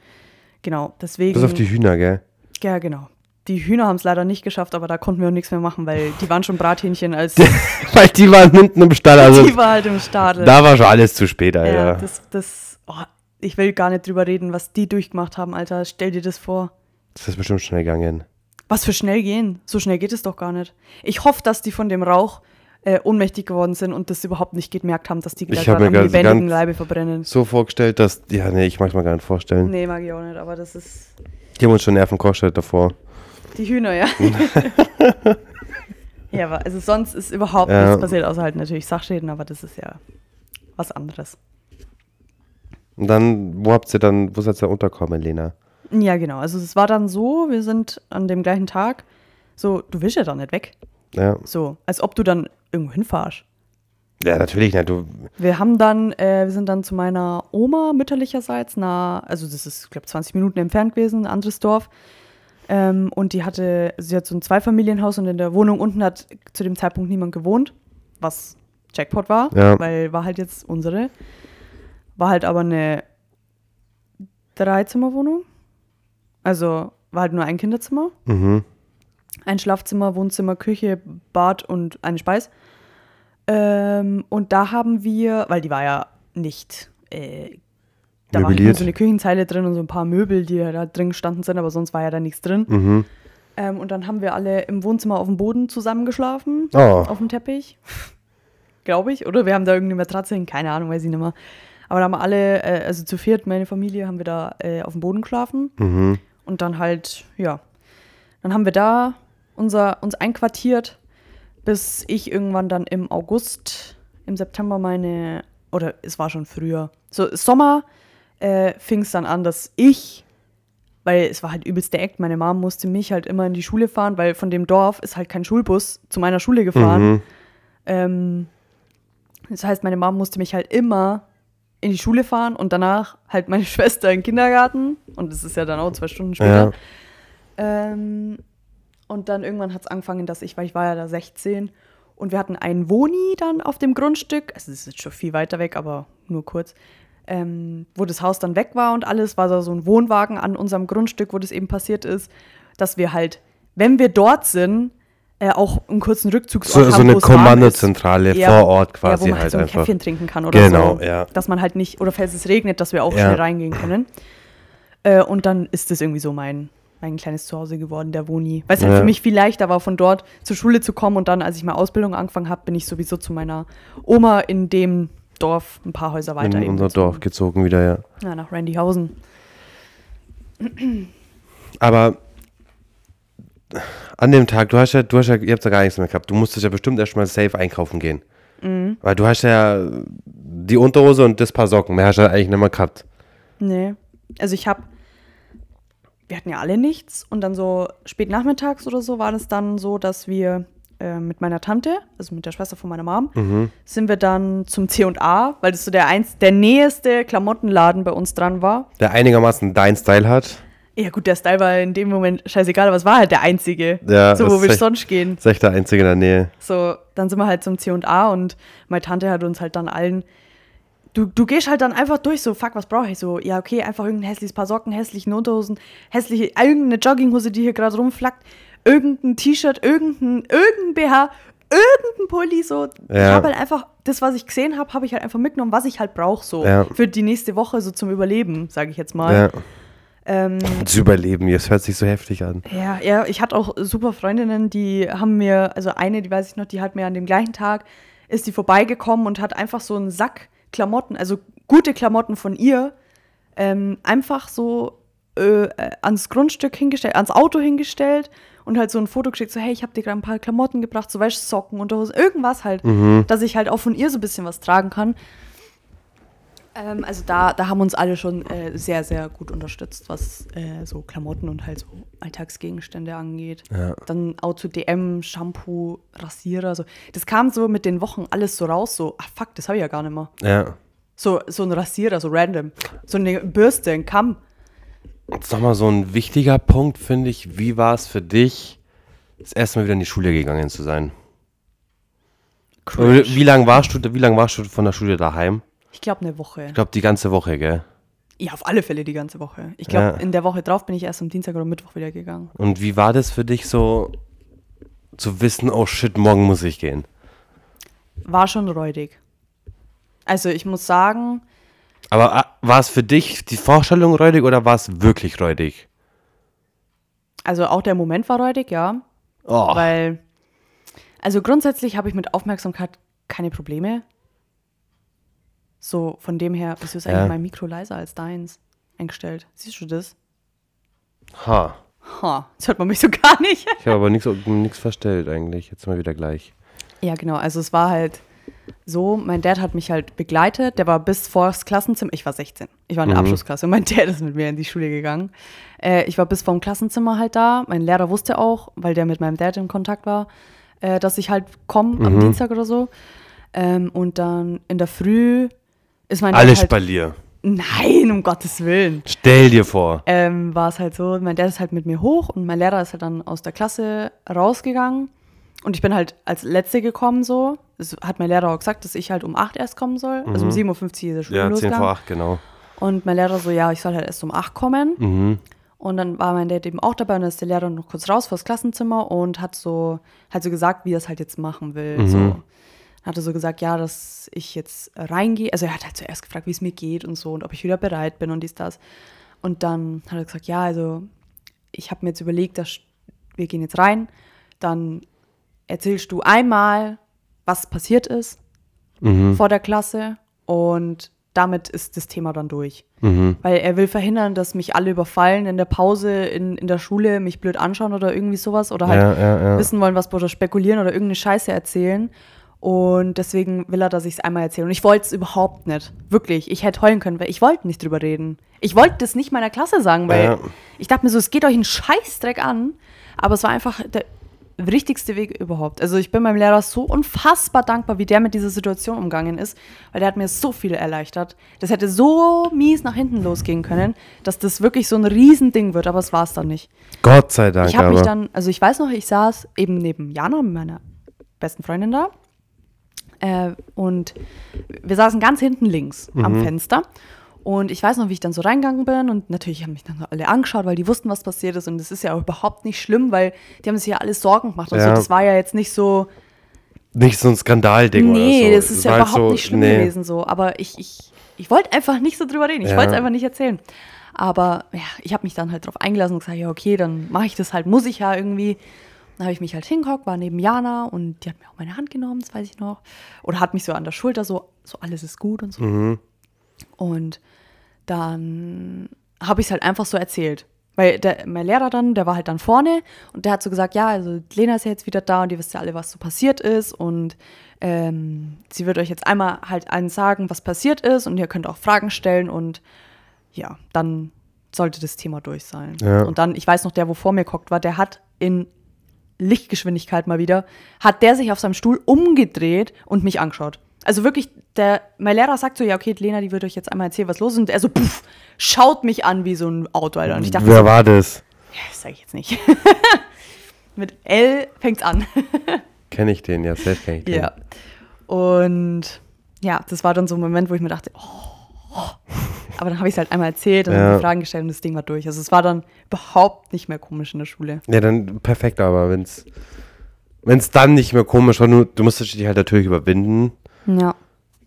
genau, deswegen. Bis auf die Hühner, gell? Ja, genau. die Hühner haben es leider nicht geschafft, aber da konnten wir auch nichts mehr machen, weil die waren schon Brathähnchen als Weil die waren hinten im Stall. Also die war halt im Stadel. da war schon alles zu spät, Alter. ja, das, das, oh, ich will gar nicht drüber reden, was die durchgemacht haben, Alter. Stell dir das vor. das ist bestimmt schnell gegangen. Was für schnell gehen. So schnell geht es doch gar nicht. Ich hoffe, dass die von dem Rauch äh, ohnmächtig geworden sind und das überhaupt nicht gemerkt haben, dass die da gerade am lebendigen Leibe verbrennen. So vorgestellt, dass. Ja, nee, ich mag es mir gar nicht vorstellen. Nee, mag ich auch nicht, aber das ist Die haben uns schon Nerven davor. die Hühner, ja. ja, aber also sonst ist überhaupt Ja. nichts passiert, außer halt natürlich Sachschäden, aber das ist ja was anderes. Und dann, wo habt ihr dann, wo seid ihr unterkommen, Lena? Ja, genau. Also es war dann so, wir sind an dem gleichen Tag, so, du willst ja da nicht weg. Ja. So, als ob du dann irgendwo hinfahrst. Ja, natürlich nicht. Du, Wir haben dann, äh, wir sind dann zu meiner Oma mütterlicherseits, nah, also das ist, ich glaube, 20 Minuten entfernt gewesen, ein anderes Dorf. Ähm, und die hatte, sie hat so ein Zweifamilienhaus und in der Wohnung unten hat zu dem Zeitpunkt niemand gewohnt, was Jackpot war, Ja. weil war halt jetzt unsere. War halt aber eine Dreizimmerwohnung. Also war halt nur ein Kinderzimmer. mhm. Ein Schlafzimmer, Wohnzimmer, Küche, Bad und eine Speis. Ähm, und da haben wir, weil die war ja nicht, äh, da war halt nur Möbliert. so eine Küchenzeile drin und so ein paar Möbel, die da drin gestanden sind, aber sonst war ja da nichts drin. Mhm. Ähm, und dann haben wir alle im Wohnzimmer auf dem Boden zusammengeschlafen, Oh. auf dem Teppich. Glaube ich. Oder wir haben da irgendeine Matratze hin, keine Ahnung, weiß ich nicht mehr. Aber da haben wir alle, äh, also zu viert, meine Familie, haben wir da äh, auf dem Boden geschlafen. Mhm. Und dann halt, ja, dann haben wir da unser, uns einquartiert, bis ich irgendwann dann im August, im September meine, oder es war schon früher, so Sommer äh, fing es dann an, dass ich, weil es war halt übelst der Act, meine Mom musste mich halt immer in die Schule fahren, weil von dem Dorf ist halt kein Schulbus zu meiner Schule gefahren. Mhm. Ähm, das heißt, meine Mom musste mich halt immer in die Schule fahren und danach halt meine Schwester in den Kindergarten. Und das ist ja dann auch zwei Stunden später. Ähm, und dann irgendwann hat es angefangen, dass ich, weil ich war ja da 16 und wir hatten einen Woni dann auf dem Grundstück, also das ist jetzt schon viel weiter weg, aber nur kurz, ähm, wo das Haus dann weg war und alles, war da so ein Wohnwagen an unserem Grundstück, wo das eben passiert ist, dass wir halt, wenn wir dort sind, äh, auch einen kurzen Rückzugsort So, haben, so eine. Kommandozentrale Ja. vor Ort ja, quasi wo man halt halt so ein einfach. Käffchen trinken kann oder Genau, so. ja. Dass man halt nicht, oder falls es regnet, dass wir auch Ja. schnell reingehen können. Äh, und dann ist das irgendwie so mein, mein kleines Zuhause geworden, der Woni. Weil es halt Ja. für mich viel leichter war, von dort zur Schule zu kommen. Und dann, als ich meine Ausbildung angefangen habe, bin ich sowieso zu meiner Oma in dem Dorf ein paar Häuser weiter. in unser gezogen. Dorf gezogen wieder, ja. Ja, nach Randyhausen. Aber an dem Tag, du hast ja, du hast ja, ihr habt ja gar nichts mehr gehabt. Du musstest ja bestimmt erstmal safe einkaufen gehen. Mhm. Weil du hast ja die Unterhose und das paar Socken. Mehr hast du ja eigentlich nicht mehr gehabt. Nee. Also ich habe, wir hatten ja alle nichts und dann so spät nachmittags oder so war das dann so, dass wir äh, mit meiner Tante, also mit der Schwester von meiner Mom, Mhm. sind wir dann zum C&A, weil das so der, eins, der nächste Klamottenladen bei uns dran war. Der einigermaßen dein Style hat. Ja gut, der Style war in dem Moment scheißegal, aber es war halt der einzige. Ja, so, wo wir echt- sonst gehen. Das ist echt der einzige in der Nähe. So, dann sind wir halt zum C&A und meine Tante hat uns halt dann allen Du, du gehst halt dann einfach durch, so, fuck, was brauche ich? So, ja, okay, einfach irgendein hässliches Paar Socken, hässliche Unterhosen, hässliche, irgendeine Jogginghose, die hier gerade rumflackt, irgendein T-Shirt, irgendein, irgendein BH, irgendein Pulli, so. Ich Ja. habe halt einfach, das, was ich gesehen habe, habe ich halt einfach mitgenommen, was ich halt brauche, so. Ja. Für die nächste Woche, so zum Überleben, sage ich jetzt mal. Ja. Ähm, Das Überleben, das hört sich so heftig an. ja, ja, ich hatte auch super Freundinnen, die haben mir, also eine, die weiß ich noch, die hat mir an dem gleichen Tag, ist die vorbeigekommen und hat einfach so einen Sack Klamotten, also gute Klamotten von ihr, ähm, einfach so äh, äh, ans Grundstück hingestellt, ans Auto hingestellt und halt so ein Foto geschickt, so hey, ich habe dir gerade ein paar Klamotten gebracht, so weißt Socken, Unterhosen, irgendwas halt, dass ich halt auch von ihr so ein bisschen was tragen kann. Ähm, also da, da haben uns alle schon äh, sehr, sehr gut unterstützt, was äh, so Klamotten und halt so Alltagsgegenstände angeht. Ja. Dann Auto DM, Shampoo, Rasierer, so. Das kam so mit den Wochen alles so raus, so, ach fuck, das habe ich ja gar nicht mehr. Ja. So, so ein Rasierer, so random. So eine Bürste, ein Kamm. Jetzt nochmal so ein wichtiger Punkt, finde ich. Wie war es für dich, das erste Mal wieder in die Schule gegangen zu sein? Cringe. Wie lange warst du, wie lang warst du von der Schule daheim? Ich glaube eine Woche. Ich glaube, die ganze Woche, gell? Ja, auf alle Fälle die ganze Woche. Ich glaube, Ja. in der Woche drauf bin ich erst am Dienstag oder Mittwoch wieder gegangen. Und wie war das für dich so zu wissen, oh shit, morgen muss ich gehen? War schon räudig. Also ich muss sagen, Aber ah, war es für dich die Vorstellung räudig oder war es wirklich räudig? also auch der Moment war räudig, ja. Oh, Weil, also grundsätzlich habe ich mit Aufmerksamkeit keine Probleme. So, von dem her, wieso ist eigentlich Ja. mein Mikro leiser als deins eingestellt? Siehst du das? ha. Ha, das hört man mich so gar nicht. Ich habe aber nichts verstellt eigentlich. Jetzt mal wieder gleich. Ja, genau. Also es war halt so, mein Dad hat mich halt begleitet. Der war bis vors Klassenzimmer. Ich war 16. Ich war in der Mhm. Abschlussklasse und mein Dad ist mit mir in die Schule gegangen. Äh, ich war bis vorm Klassenzimmer halt da. Mein Lehrer wusste auch, weil der mit meinem Dad in Kontakt war, äh, dass ich halt komme am Mhm. Dienstag oder so. Ähm, und dann in der Früh ist mein Alles halt, Spalier. Nein, um Gottes Willen. Stell dir vor. Ähm, war es halt so, mein Dad ist halt mit mir hoch und mein Lehrer ist halt dann aus der Klasse rausgegangen. Und ich bin halt als Letzte gekommen so. Das hat mein Lehrer auch gesagt, dass ich halt um 8 erst kommen soll. Also um 7.50 Uhr ist der Schule Ja, 10 losgegangen. vor 8, genau. Und mein Lehrer so, ja, ich soll halt erst um 8 kommen. Mhm. Und dann war mein Dad eben auch dabei und dann ist der Lehrer noch kurz raus vors Klassenzimmer und hat so, hat so gesagt, wie er es halt jetzt machen will. Mhm. So. Hat er so gesagt, ja, dass ich jetzt reingehe. Also er hat halt zuerst gefragt, wie es mir geht und so und ob ich wieder bereit bin und dies, das. Und dann hat er gesagt, ja, also ich habe mir jetzt überlegt, dass wir gehen jetzt rein. Dann erzählst du einmal, was passiert ist Mhm. vor der Klasse und damit ist das Thema dann durch. Mhm. Weil er will verhindern, dass mich alle überfallen in der Pause, in, in der Schule, mich blöd anschauen oder irgendwie sowas. Oder halt Ja, ja, ja. wissen wollen, was oder spekulieren oder irgendeine Scheiße erzählen. Und deswegen will er, dass ich es einmal erzähle. Und ich wollte es überhaupt nicht. Wirklich. Ich hätte heulen können, weil ich wollte nicht drüber reden. Ich wollte das nicht meiner Klasse sagen, weil Ja. ich dachte mir so, es geht euch einen Scheißdreck an. Aber es war einfach der richtigste Weg überhaupt. Also ich bin meinem Lehrer so unfassbar dankbar, wie der mit dieser Situation umgegangen ist, weil der hat mir so viel erleichtert. Das hätte so mies nach hinten losgehen können, dass das wirklich so ein Riesending wird, aber es war es dann nicht. Gott sei Dank, Ich habe mich dann, also ich weiß noch, ich saß eben neben Jana, meiner besten Freundin da. Äh, und wir saßen ganz hinten links Mhm. am Fenster. Und ich weiß noch, wie ich dann so reingegangen bin und natürlich haben mich dann alle angeschaut, weil die wussten, was passiert ist. Und das ist ja auch überhaupt nicht schlimm, weil die haben sich ja alles Sorgen gemacht und Ja. Das war ja jetzt nicht so, nicht so ein Skandalding nee, oder so. das ist Es ja halt überhaupt so, nicht schlimm nee. gewesen so. Aber ich, ich, ich wollte einfach nicht so drüber reden. Ich Ja. wollte es einfach nicht erzählen. Aber ja, ich habe mich dann halt drauf eingelassen und gesagt, ja, okay, dann mache ich das halt, muss ich ja irgendwie. Dann habe ich mich halt hingehockt, war neben Jana und die hat mir auch meine Hand genommen, das weiß ich noch. Oder hat mich so an der Schulter so, so alles ist gut und so. Mhm. Und dann habe ich es halt einfach so erzählt. Weil der, mein Lehrer dann, der war halt dann vorne und der hat so gesagt, ja, also Lena ist ja jetzt wieder da und ihr wisst ja alle, was so passiert ist und ähm, sie wird euch jetzt einmal halt allen sagen, was passiert ist und ihr könnt auch Fragen stellen und ja, dann sollte das Thema durch sein. Ja. Und dann, ich weiß noch, der, wo vor mir guckt war, der hat in Lichtgeschwindigkeit mal wieder, hat der sich auf seinem Stuhl umgedreht und mich angeschaut. Also wirklich, der, mein Lehrer sagt so, ja, okay, Lena, die wird euch jetzt einmal erzählen, was los ist. Und er so, pff, schaut mich an wie so ein Auto, Alter. Und ich dachte Wer so, war das? ja, das sag ich jetzt nicht. Mit L fängt's an. Kenne ich den, ja, safe kenne ich den. ja. Und ja, das war dann so ein Moment, wo ich mir dachte, oh, aber dann habe ich es halt einmal erzählt und Ja. dann die Fragen gestellt und das Ding war durch. Also es war dann überhaupt nicht mehr komisch in der Schule. Ja, dann perfekt, aber wenn's wenn's dann nicht mehr komisch war, nur, du musstest dich halt natürlich überwinden, Ja.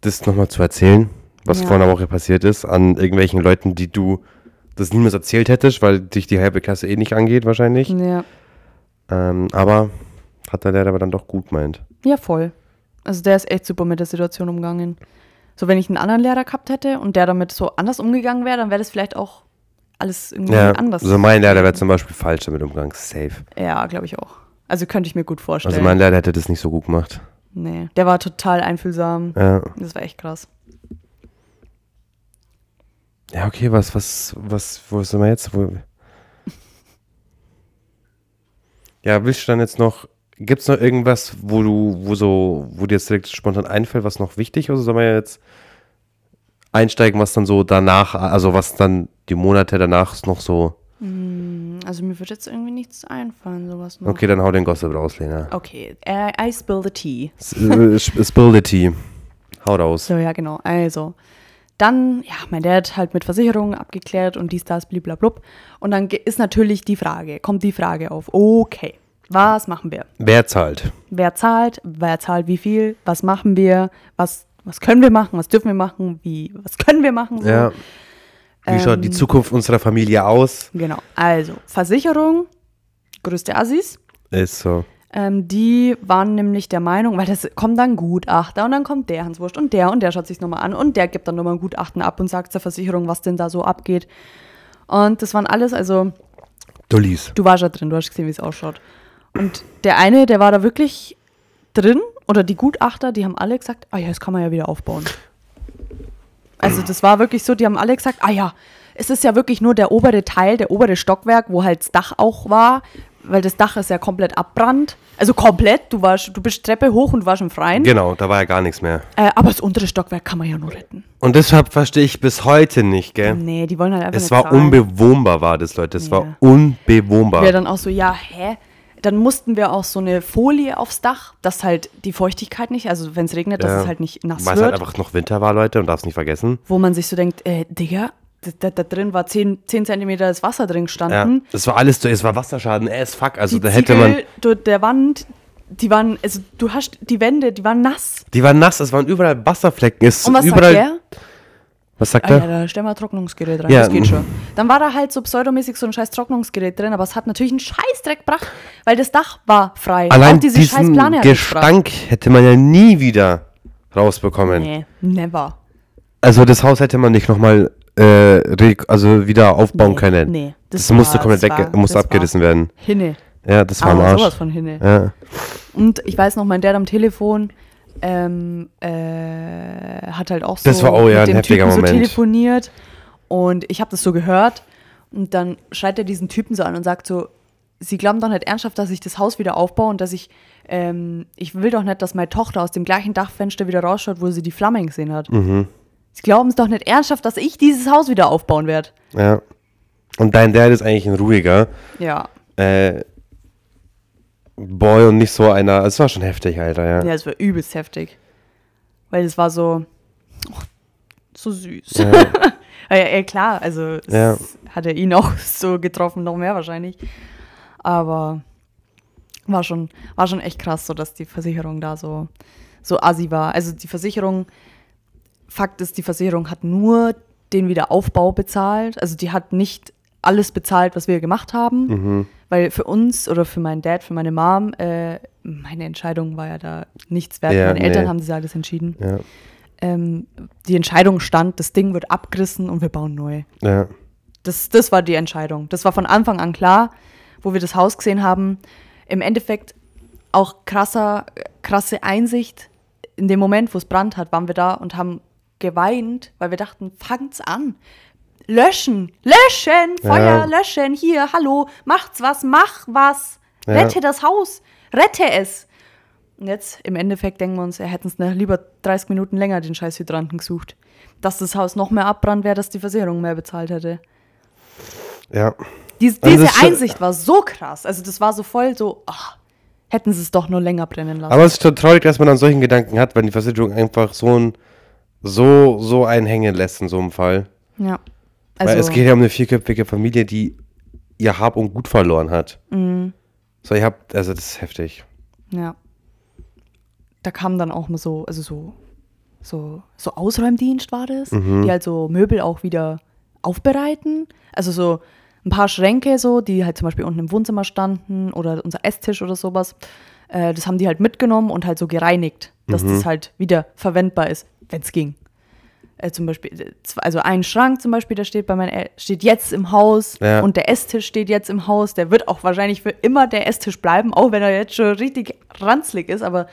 das nochmal zu erzählen, was Ja. vor einer Woche passiert ist, an irgendwelchen Leuten, die du das niemals erzählt hättest, weil dich die halbe Klasse eh nicht angeht wahrscheinlich. Ja. Ähm, aber hat der Lehrer aber dann doch gut meint. Ja, voll. Also der ist echt super mit der Situation umgegangen. So, wenn ich einen anderen Lehrer gehabt hätte und der damit so anders umgegangen wäre, dann wäre das vielleicht auch alles irgendwie Ja, anders. also mein Lehrer wäre zum Beispiel falsch damit umgegangen, safe. Ja, glaube ich auch. Also könnte ich mir gut vorstellen. Also mein Lehrer hätte das nicht so gut gemacht. nee, der war total einfühlsam. Ja, Das war echt krass. ja okay, was, was, was, wo sind wir jetzt? Wo, ja, willst du dann jetzt noch, gibt es noch irgendwas, wo du, wo so, wo dir jetzt direkt spontan einfällt, was noch wichtig ist? Oder sollen wir jetzt einsteigen, was dann so danach, also was dann die Monate danach noch so, Also mir wird jetzt irgendwie nichts einfallen, sowas noch. okay, dann hau den Gossip raus, Lena. Okay, äh, I spill the tea. S- äh, Spill the tea. Hau raus. So, ja, genau. Also, dann, ja, mein Dad halt mit Versicherungen abgeklärt und dies, das, bliblablub. Und dann ist natürlich die Frage, kommt die Frage auf, okay, was machen wir? Wer zahlt? Wer zahlt? Wer zahlt wie viel? Was machen wir? Was, was können wir machen? Was dürfen wir machen? Wie, was können wir machen? So. Ja. Wie schaut die Ähm, Zukunft unserer Familie aus? Genau. Also, Versicherung, größte Assis. Ist so. Ähm, die waren nämlich der Meinung, weil das kommt dann Gutachter und dann kommt der Hans Wurscht und der und der schaut sich nochmal an und der gibt dann nochmal ein Gutachten ab und sagt zur Versicherung, was denn da so abgeht. Und das waren alles, also Dullis. du warst ja drin, du hast gesehen, wie es ausschaut. Und der eine, der war da wirklich drin oder die Gutachter, die haben alle gesagt, ah ja, das kann man ja wieder aufbauen. Also das war wirklich so, die haben alle gesagt, ah ja, es ist ja wirklich nur der obere Teil, der obere Stockwerk, wo halt das Dach auch war, weil das Dach ist ja komplett abbrannt. Also komplett, du warst, du bist Treppe hoch und warst im Freien. Genau, da war ja gar nichts mehr. Äh, aber das untere Stockwerk kann man ja nur retten. Und deshalb verstehe ich bis heute nicht, gell? Nee, die wollen halt einfach Es war zahlen. unbewohnbar, war das, Leute. Es Ja. war unbewohnbar. Wir dann auch so, ja, hä? Dann mussten wir auch so eine Folie aufs Dach, dass halt die Feuchtigkeit nicht, also wenn es regnet, dass Ja. es halt nicht nass Weil es wird. halt einfach noch Winter war, Leute, und darfst nicht vergessen. wo man sich so denkt, äh, Digga, da, da, drin war 10, 10 Zentimeter das Wasser drin Ja. gestanden. Das war alles, es war Wasserschaden, as fuck. Also die da hätte man. Ziegel du, der Wand, die waren, also du hast die Wände, die waren nass. Die waren nass, es waren überall Wasserflecken. Es Und was überall, sagt der? Was sagt Ah, ja, er? da stell mal ein Trocknungsgerät rein, Ja, das geht schon. Dann war da halt so pseudomäßig so ein scheiß Trocknungsgerät drin, aber es hat natürlich einen Scheißdreck gebracht, weil das Dach war frei. Allein Auch diese scheiß diesen gebracht. Gestank hätte man ja nie wieder rausbekommen. Nee, never. Also das Haus hätte man nicht nochmal äh, also wieder aufbauen Nee, können. nee, Das, das musste war- komplett das weg, war- musste abgerissen werden. Hinne. Ja, das war Aber Arsch. sowas von Hinne. Ja. Und ich weiß noch, mein Dad am Telefon ähm, äh, hat halt auch so Das war auch, ja, mit ein dem Typen so Moment. telefoniert. Und ich habe das so gehört. Und dann schreit er diesen Typen so an und sagt so, Sie glauben doch nicht ernsthaft, dass ich das Haus wieder aufbaue und dass ich, ähm, ich will doch nicht, dass meine Tochter aus dem gleichen Dachfenster wieder rausschaut, wo sie die Flammen gesehen hat. Mhm. Sie glauben es doch nicht ernsthaft, dass ich dieses Haus wieder aufbauen werde. ja. Und dein Dad ist eigentlich ein ruhiger Ja. äh, Boy und nicht so einer. Es war schon heftig, Alter, ja. Ja, es war übelst heftig. Weil es war so, oh, so süß. Ja. Ja, ja, klar, also es Ja. hat er ihn auch so getroffen, noch mehr wahrscheinlich. Aber war schon, war schon echt krass, so dass die Versicherung da so, so assi war. Also die Versicherung, Fakt ist, die Versicherung hat nur den Wiederaufbau bezahlt. Also die hat nicht alles bezahlt, was wir gemacht haben. Mhm. Weil für uns oder für meinen Dad, für meine Mom, äh, meine Entscheidung war ja da nichts wert. Ja, meine Eltern nee. haben das alles entschieden. Ja. Ähm, die Entscheidung stand, das Ding wird abgerissen und wir bauen neu. ja. Das, das war die Entscheidung. Das war von Anfang an klar, wo wir das Haus gesehen haben. Im Endeffekt auch krasser, krasse Einsicht. In dem Moment, wo es Brand hat, waren wir da und haben geweint, weil wir dachten, fangt's an. Löschen, löschen, Feuer, Ja. löschen, hier, hallo, macht's was, mach was. Ja. Rette das Haus, rette es. Und jetzt, im Endeffekt, denken wir uns, er hätten es lieber 30 Minuten länger den scheiß Hydranten gesucht. Dass das Haus noch mehr abbrannt wäre, dass die Versicherung mehr bezahlt hätte. ja. Dies, Also diese Einsicht war so krass. Also das war so voll so, ach, hätten sie es doch nur länger brennen lassen. Aber es ist schon traurig, dass man dann solchen Gedanken hat, wenn die Versicherung einfach so ein so, so einen hängen lässt in so einem Fall. ja. Weil Also, es geht ja um eine vierköpfige Familie, die ihr Hab und Gut verloren hat. Mhm. So, ihr habt, also das ist heftig. ja. Da kam dann auch mal so, also so, so, so Ausräumdienst war das, Mhm. die halt so Möbel auch wieder aufbereiten. Also so ein paar Schränke so, die halt zum Beispiel unten im Wohnzimmer standen oder unser Esstisch oder sowas. Äh, das haben die halt mitgenommen und halt so gereinigt, dass Mhm. das halt wieder verwendbar ist, wenn es ging. Äh, zum Beispiel, äh, also ein Schrank zum Beispiel, der steht bei meinen El steht jetzt im Haus Ja. und der Esstisch steht jetzt im Haus. Der wird auch wahrscheinlich für immer der Esstisch bleiben, auch wenn er jetzt schon richtig ranzlig ist, aber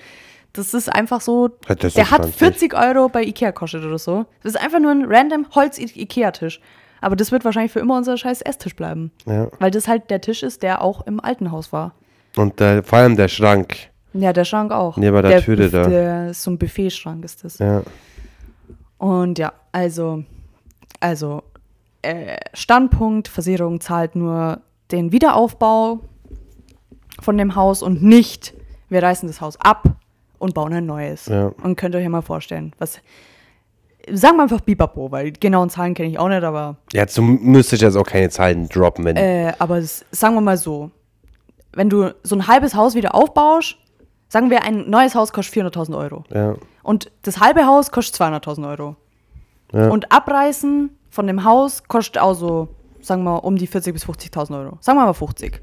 das ist einfach so. Das der hat ranzig? 40 Euro bei Ikea gekostet oder so. Das ist einfach nur ein random Holz-Ikea-Tisch. Aber das wird wahrscheinlich für immer unser scheiß Esstisch bleiben. Ja. Weil das halt der Tisch ist, der auch im alten Haus war. Und äh, vor allem der Schrank. Ja, der Schrank auch. Neben der Türe da. Der ist so ein Buffetschrank ist das. Ja. Und ja, also, also äh, Standpunkt, Versicherung zahlt nur den Wiederaufbau von dem Haus und nicht, wir reißen das Haus ab und bauen ein neues. Ja. Und könnt ihr euch ja mal vorstellen, was sagen wir einfach Bipapo, weil die genauen Zahlen kenne ich auch nicht, aber, Ja, du müsstest jetzt auch keine Zahlen droppen, wenn. äh, aber das, sagen wir mal so, wenn du so ein halbes Haus wieder aufbaust, sagen wir, ein neues Haus kostet 400.000 Euro. ja. Und das halbe Haus kostet 200.000 Euro. Ja. Und abreißen von dem Haus kostet auch so, sagen wir, um die 40.000 bis 50.000 Euro. Sagen wir mal 50.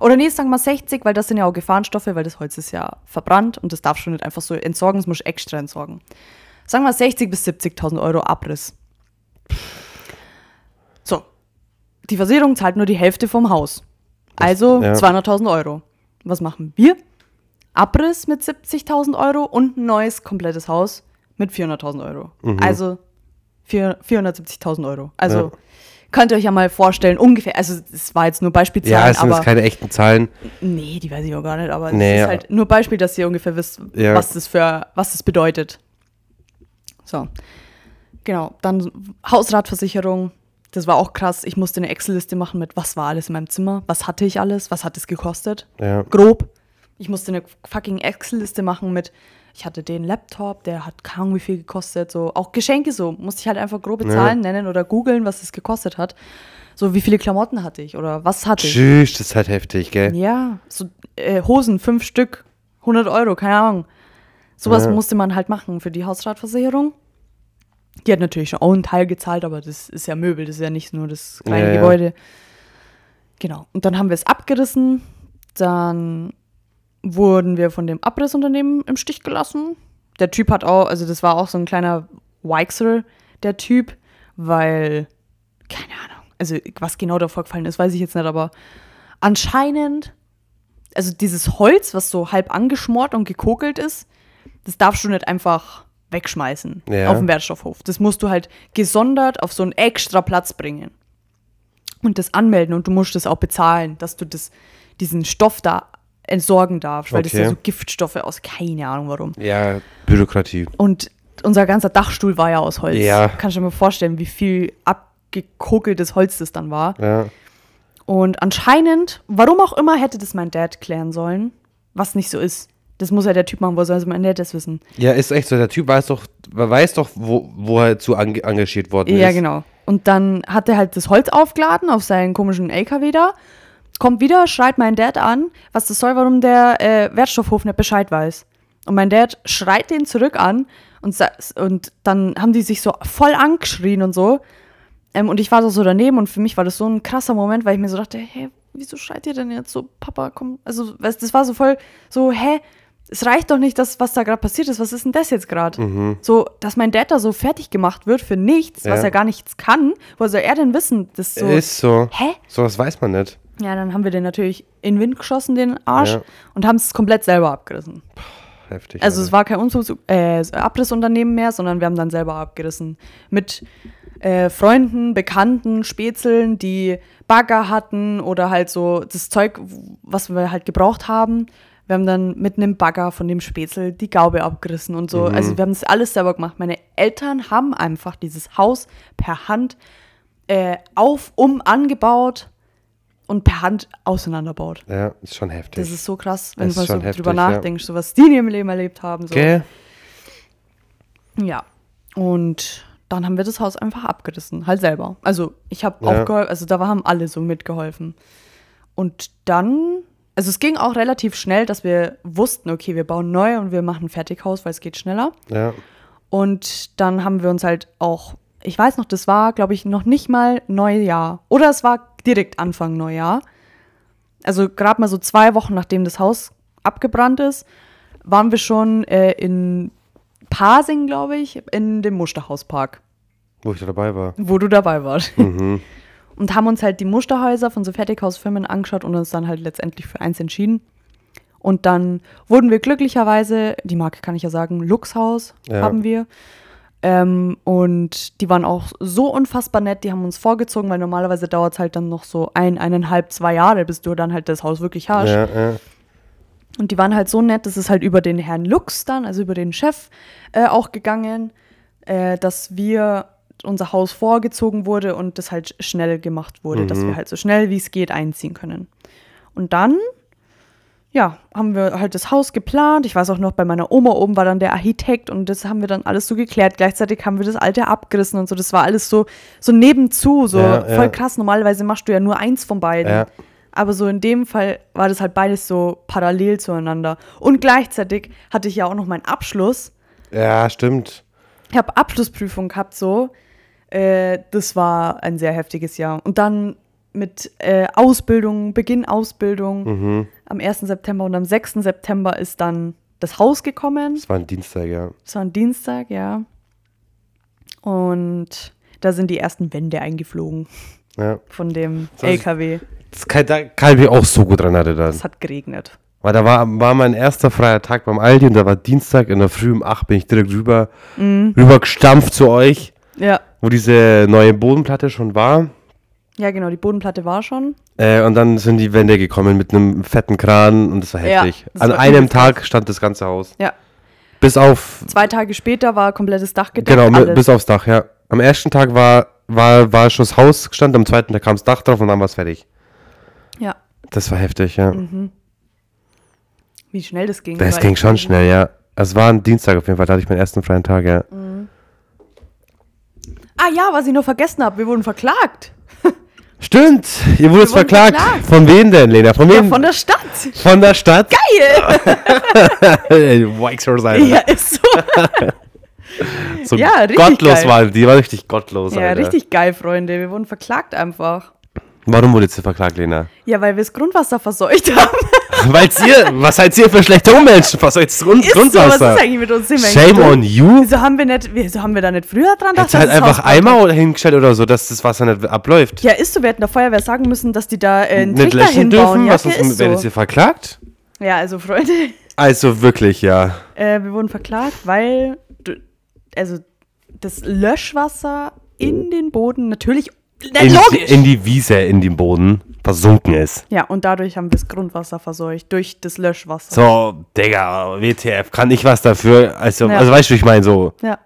Oder nee, sagen wir 60, weil das sind ja auch Gefahrenstoffe, weil das Holz ist ja verbrannt und das darfst du nicht einfach so entsorgen, das musst du extra entsorgen. Sagen wir 60.000 bis 70.000 Euro Abriss. So. Die Versicherung zahlt nur die Hälfte vom Haus. Also ja. 200.000 Euro. Was machen wir? Abriss mit 70.000 Euro und ein neues komplettes Haus mit 400.000 Euro. Also vier- 470.000 Euro. Also Ja. könnt ihr euch ja mal vorstellen, ungefähr, also es war jetzt nur Ja, Beispielzahlen, es sind aber keine echten Zahlen. nee, die weiß ich auch gar nicht, aber Nee, es ist ja. halt nur Beispiel, dass ihr ungefähr wisst, Ja. was das für, was das bedeutet. So. Genau, dann Hausratversicherung. Das war auch krass. Ich musste eine Excel-Liste machen mit, was war alles in meinem Zimmer, was hatte ich alles, was hat es gekostet. Ja. Grob. Ich musste eine fucking Excel-Liste machen mit, ich hatte den Laptop, der hat Ahnung wie viel gekostet. So, auch Geschenke so, musste ich halt einfach grobe Ja. Zahlen nennen oder googeln, was es gekostet hat. So, wie viele Klamotten hatte ich oder was hatte ich. Tschüss, das ist halt heftig, gell? Ja, so äh, Hosen, fünf Stück, 100 Euro, keine Ahnung. Sowas Ja. musste man halt machen für die Hausratversicherung. Die hat natürlich schon auch einen Teil gezahlt, aber das ist ja Möbel, das ist ja nicht nur das kleine Ja, ja. Gebäude. Genau. Und dann haben wir es abgerissen. Dann wurden wir von dem Abrissunternehmen im Stich gelassen. Der Typ hat auch, also das war auch so ein kleiner Weixer, der Typ, weil, keine Ahnung, also was genau da vorgefallen ist, weiß ich jetzt nicht, aber anscheinend, also dieses Holz, was so halb angeschmort und gekokelt ist, das darfst du nicht einfach wegschmeißen Ja. auf dem Wertstoffhof. Das musst du halt gesondert auf so einen extra Platz bringen und das anmelden und du musst das auch bezahlen, dass du das, diesen Stoff da entsorgen darfst, weil das Okay. ja so Giftstoffe aus, keine Ahnung warum. Ja, Bürokratie. Und unser ganzer Dachstuhl war ja aus Holz. Ja. Kannst du dir mal vorstellen, wie viel abgekokeltes Holz das dann war. Ja. Und anscheinend, warum auch immer, hätte das mein Dad klären sollen, was nicht so ist. Das muss ja der Typ machen, wo soll mein Dad das wissen? Ja, ist echt so. Der Typ weiß doch, weiß doch, wo, wo er zu engagiert worden Ja, ist. genau. Und dann hat er halt das Holz aufgeladen auf seinen komischen LKW da, kommt wieder, schreit mein Dad an, was das soll, warum der äh, Wertstoffhof nicht Bescheid weiß. Und mein Dad schreit den zurück an und, und dann haben die sich so voll angeschrien und so. Ähm, und ich war so, so daneben und für mich war das so ein krasser Moment, weil ich mir so dachte, hä, wieso schreit ihr denn jetzt so, Papa, komm. Also, das war so voll so, hä, es reicht doch nicht, das, was da gerade passiert ist. Was ist denn das jetzt gerade? So, dass mein Dad da so fertig gemacht wird für nichts, was Ja. er gar nichts kann. Woher soll er denn wissen? Das so, Ist so. hä? Sowas weiß man nicht. Ja, dann haben wir den natürlich in den Wind geschossen, den Arsch, Ja. und haben es komplett selber abgerissen. Heftig. Also Alter. es war kein Umzugs äh, Abrissunternehmen mehr, sondern wir haben dann selber abgerissen. Mit äh, Freunden, Bekannten, Spätzeln, die Bagger hatten oder halt so das Zeug, was wir halt gebraucht haben. Wir haben dann mit einem Bagger von dem Spätzl die Gaube abgerissen und so. Also wir haben das alles selber gemacht. Meine Eltern haben einfach dieses Haus per Hand äh, auf, um angebaut und per Hand auseinanderbaut. ja, ist schon heftig. Das ist so krass, wenn Das du mal so heftig, drüber ja. nachdenkst, so was die in ihrem Leben erlebt haben. So. Gell? Ja. Und dann haben wir das Haus einfach abgerissen, halt selber. Also ich habe Ja. auch geholfen, also da haben alle so mitgeholfen. Und dann, also es ging auch relativ schnell, dass wir wussten, okay, wir bauen neu und wir machen ein Fertighaus, weil es geht schneller. Ja. Und dann haben wir uns halt auch, ich weiß noch, das war, glaube ich, noch nicht mal Neujahr. Oder es war direkt Anfang Neujahr. Also gerade mal so zwei Wochen, nachdem das Haus abgebrannt ist, waren wir schon äh, in Pasing, glaube ich, in dem Musterhauspark, Wo ich da dabei war. wo du dabei warst. Mhm. Und haben uns halt die Musterhäuser von so Fertighausfirmen angeschaut und uns dann halt letztendlich für eins entschieden. Und dann wurden wir glücklicherweise, die Marke kann ich ja sagen, Luxhaus Ja. haben wir. Ähm, und die waren auch so unfassbar nett, die haben uns vorgezogen, weil normalerweise dauert es halt dann noch so ein, eineinhalb, zwei Jahre, bis du dann halt das Haus wirklich hast. Ja, ja. Und die waren halt so nett, dass es halt über den Herrn Lux dann, also über den Chef, äh, auch gegangen, äh, dass wir unser Haus vorgezogen wurde und das halt schnell gemacht wurde, dass wir halt so schnell wie es geht einziehen können. Und dann, ja, haben wir halt das Haus geplant. Ich weiß auch noch, bei meiner Oma oben war dann der Architekt und das haben wir dann alles so geklärt. Gleichzeitig haben wir das alte abgerissen und so. Das war alles so, so nebenzu, so Ja, voll ja. krass. Normalerweise machst du ja nur eins von beiden. Ja. Aber so in dem Fall war das halt beides so parallel zueinander. Und gleichzeitig hatte ich ja auch noch meinen Abschluss. Ja, stimmt. Ich habe Abschlussprüfung gehabt, so. Äh, das war ein sehr heftiges Jahr. Und dann mit äh, Ausbildung, Beginn Ausbildung Mhm. am 1. September und am 6. September ist dann das Haus gekommen. Das war ein Dienstag, ja. Das war ein Dienstag, ja. Und da sind die ersten Wände eingeflogen ja. von dem Das LKW. Das kann, da kann ich mich auch so gut dran erinnern. Es hat geregnet. Weil da war, war mein erster freier Tag beim Aldi und da war Dienstag in der Früh um 8 bin ich direkt rüber, Mhm. rüber gestampft zu euch, Ja. wo diese neue Bodenplatte schon war. Ja, genau, die Bodenplatte war schon. Äh, und dann sind die Wände gekommen mit einem fetten Kran und das war Ja, heftig. das An war einem Tag stand das ganze Haus. Ja. Bis auf, Zwei Tage später war komplettes Dach gedeckt. genau, alles. bis aufs Dach, ja. Am ersten Tag war, war, war schon das Haus gestanden, am zweiten Tag kam das Dach drauf und dann war es fertig. Ja. Das war heftig, ja. Wie schnell das ging. Das ging schon schnell, ja. Es war ein Dienstag auf jeden Fall, da hatte ich meinen ersten freien Tag, ja. Ah ja, was ich noch vergessen habe, wir wurden verklagt. Stimmt, ihr wurdet verklagt. verklagt. Von wem denn, Lena? Von Ja, wem? von der Stadt. Von der Stadt? Geil. Weixer sein. ja, ist so. so ja, richtig gottlos geil. war, die war richtig gottlos, ja, Alter. richtig geil, Freunde. Wir wurden verklagt einfach. Warum wurde sie verklagt, Lena? Ja, weil wir das Grundwasser verseucht haben. Weil ihr, was seid ihr für schlechte Ummenschen? Was soll jetzt Grund, Ist so, was ist eigentlich mit uns? Shame on you? Wieso haben wir nicht, wieso haben wir da nicht früher dran gedacht? Halt einfach? Eimer hingestellt oder so, dass das Wasser nicht abläuft. Ja, ist so. Wir hätten der Feuerwehr sagen müssen, dass die da äh, einen nicht Trichter löschen hinbauen. dürfen, Ja, was okay, sonst ist werdet so. ihr verklagt? Ja, also Freunde, Also wirklich, ja. äh, wir wurden verklagt, weil also das Löschwasser in den Boden natürlich na, In, logisch. in die Wiese, in den Boden versunken ist. ja, und dadurch haben wir das Grundwasser verseucht durch das Löschwasser. So, Digga, WTF, kann ich was dafür? Also, Ja. also weißt du, ich meine, so. Ja.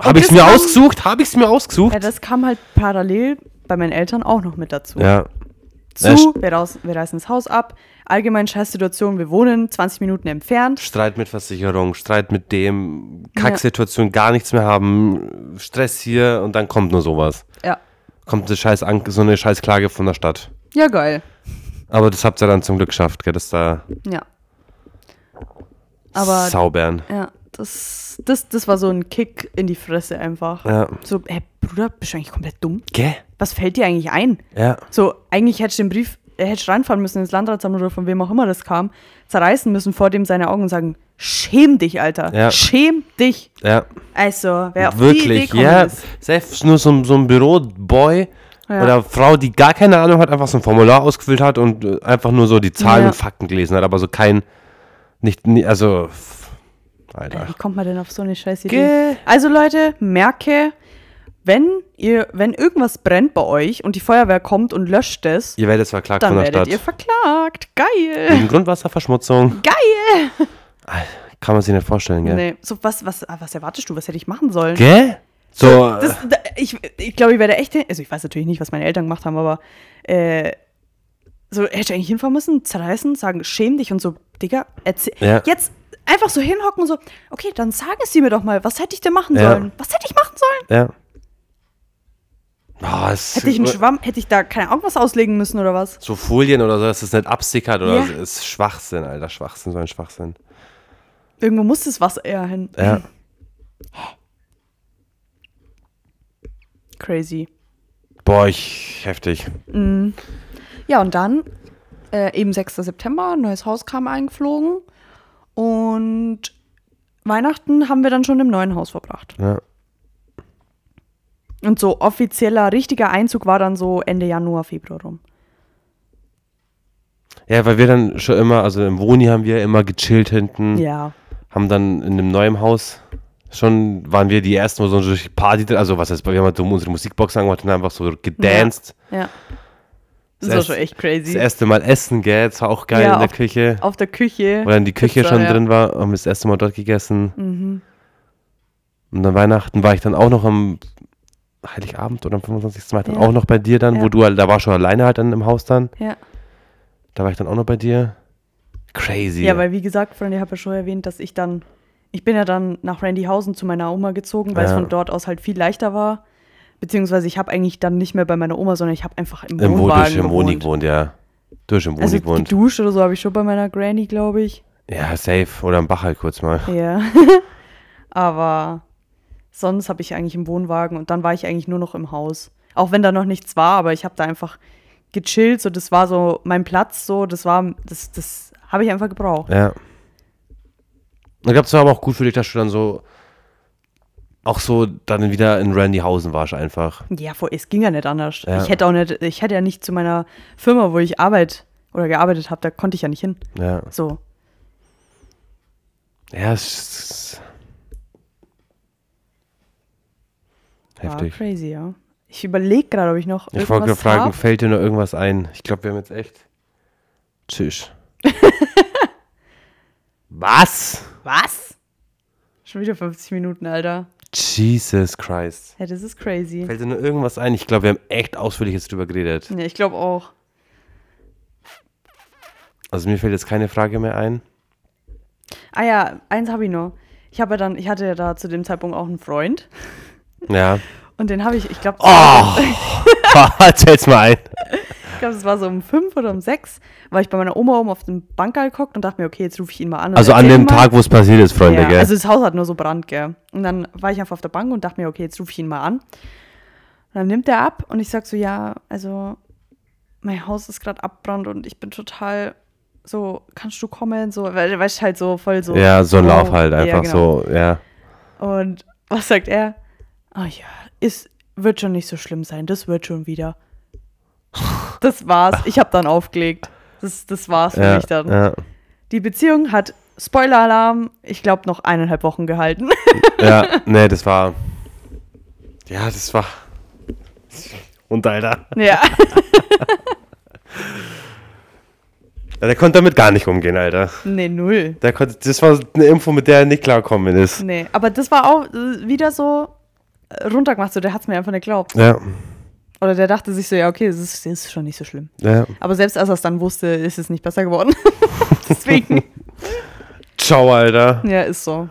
Habe ich es mir kam- ausgesucht? Habe ich es mir ausgesucht? ja, das kam halt parallel bei meinen Eltern auch noch mit dazu. Ja. Zu, wir, raus, wir reißen das Haus ab. Allgemein Scheißsituation, wir wohnen 20 Minuten entfernt. Streit mit Versicherung, Streit mit dem, Kacksituation, gar nichts mehr haben, Stress hier und dann kommt nur sowas. Ja. Kommt eine scheiß so eine scheiß Klage von der Stadt. Ja, geil. Aber das habt ihr dann zum Glück geschafft, gell, dass da Ja. Aber Saubern. ja, das, das, das war so ein Kick in die Fresse einfach. Ja. So, hey, Bruder, bist du eigentlich komplett dumm? Gell? Was fällt dir eigentlich ein? Ja. So, eigentlich hättest du den Brief, äh, hättest reinfahren müssen ins Landratsamt oder von wem auch immer das kam, zerreißen müssen vor dem seine Augen und sagen, schäm dich, Alter. Ja. Schäm dich. Ja. Also, wer auf die Idee Wirklich, kommen ja. ist. Selbst nur so, so ein Büroboy Ja. oder Frau, die gar keine Ahnung hat, einfach so ein Formular ausgefüllt hat und äh, einfach nur so die Zahlen Ja. und Fakten gelesen hat, aber so kein, nicht, also, f- Äh, Alter. Wie kommt man denn auf so eine scheiß Idee? Gell? Also Leute, merke, wenn ihr, wenn irgendwas brennt bei euch und die Feuerwehr kommt und löscht es, Ihr werdet verklagt dann von der werdet Stadt. ihr verklagt. Geil. Wegen Grundwasserverschmutzung. Geil. Kann man sich nicht vorstellen, gell? Nee, so was, was, ah, was erwartest du? Was hätte ich machen sollen? Gell? So, Das, da, ich ich glaube, ich werde echt, also ich weiß natürlich nicht, was meine Eltern gemacht haben, aber äh, so hätte ich eigentlich hinfahren müssen, zerreißen, sagen, schäm dich und so, Digga, erzähl. Ja. Jetzt einfach so hinhocken und so, okay, dann sagen Sie mir doch mal, was hätte ich denn machen Ja. sollen? Was hätte ich machen sollen? ja. Oh, Hätte ich einen Schwamm, hätte ich da keine Ahnung was auslegen müssen oder was? so Folien oder so, dass es nicht absickert oder Ja. so, ist Schwachsinn, Alter. Schwachsinn, so ein Schwachsinn. Irgendwo muss das Wasser eher hin. Ja. Crazy. Boah, ich, heftig. Ja, und dann, äh, eben 6. September, ein neues Haus kam eingeflogen. Und Weihnachten haben wir dann schon im neuen Haus verbracht. Ja. Und so offizieller, richtiger Einzug war dann so Ende Januar, Februar rum. Ja, weil wir dann schon immer, also im Wohni haben wir immer gechillt hinten, Ja. haben dann in dem neuen Haus schon, waren wir die ersten, wo so eine richtige Party, also was heißt, wir haben halt unsere Musikbox angemacht und einfach so gedanced. Ja. Das, Das war schon echt Das crazy. erste Mal essen, gell, das war auch geil Ja, in der auf- Küche. Auf der Küche. Wo dann die Küche Pizza, schon ja. drin war, haben wir das erste Mal dort gegessen. Mhm. Und an Weihnachten war ich dann auch noch am Heiligabend oder am 25. Mai dann Ja. auch noch bei dir dann, wo Ja. du halt, da war schon alleine halt dann im Haus dann. Ja. Da war ich dann auch noch bei dir. crazy. Ja, weil wie gesagt, Freunde, ich habe ja schon erwähnt, dass ich dann, ich bin ja dann nach Randyhausen zu meiner Oma gezogen, weil es Ja. von dort aus halt viel leichter war. Beziehungsweise ich habe eigentlich dann nicht mehr bei meiner Oma, sondern ich habe einfach im, Im Wohn, Wohnwagen durch im gewohnt. gewohnt, ja. Durch im Wohni Also gewohnt. geduscht oder so habe ich schon bei meiner Granny, glaube ich. Ja, safe. Oder am Bach halt kurz mal. Ja. Aber sonst habe ich eigentlich im Wohnwagen und dann war ich eigentlich nur noch im Haus. Auch wenn da noch nichts war, aber ich habe da einfach gechillt, so das war so mein Platz, so das war, das, das habe ich einfach gebraucht. Ja. Ich glaube, es war aber auch gut für dich, dass du dann so auch so dann wieder in Randyhausen warst einfach. Ja, es ging ja nicht anders. Ja. Ich hätte auch nicht, ich hätte ja nicht zu meiner Firma, wo ich arbeite oder gearbeitet habe, da konnte ich ja nicht hin. Ja. So. Ja, es ist heftig. crazy, ja. Ich überlege gerade, ob ich noch Ich wollte fragen, hab. fällt dir noch irgendwas ein? Ich glaube, wir haben jetzt echt. Tschüss. Was? Was? Schon wieder 50 Minuten, Alter. Jesus Christ. Ja, das ist crazy. Fällt dir noch irgendwas ein? Ich glaube, wir haben echt ausführlich jetzt drüber geredet. Ja, ich glaube auch. Also mir fällt jetzt keine Frage mehr ein. Ah ja, eins habe ich noch. Ich habe ja dann, ich hatte ja da zu dem Zeitpunkt auch einen Freund Ja. und den habe ich, ich glaube, Oh! Erzähl's mal ein. Ich glaube, es war so um fünf oder um sechs, war ich bei meiner Oma oben auf dem Bankerl geguckt und dachte mir, okay, jetzt rufe ich ihn mal an. Also an dem. Tag, wo es passiert ist, Freunde, ja, gell? Also das Haus hat nur so Brand, gell. Und dann war ich einfach auf der Bank und dachte mir, okay, jetzt rufe ich ihn mal an. Und dann nimmt er ab und ich sag so, ja, also mein Haus ist gerade abbrannt und ich bin total so, kannst du kommen? So, weil weißt halt so voll so. ja, so ein oh, Lauf halt, ja, einfach genau. so, ja. Und was sagt er? Ah ja, ist, wird schon nicht so schlimm sein, das wird schon wieder. Das war's. Ich habe dann aufgelegt. Das, das war's für Ja, mich dann. ja, Die Beziehung hat, Spoiler-Alarm, ich glaube, noch eineinhalb Wochen gehalten. ja, nee, das war. Ja, das war. Und Alter. ja. Ja, der konnte damit gar nicht umgehen, Alter. Nee, null. Der konnte, das war eine Info, mit der er nicht klarkommen ist. Nee, aber das war auch äh, wieder so äh, runtergemacht, so der hat's mir einfach nicht geglaubt. Ja, Oder der dachte sich so, ja, okay, das ist, das ist schon nicht so schlimm. ja. Aber selbst als er es dann wusste, ist es nicht besser geworden. Deswegen. Ciao, Alter. Ja, ist so.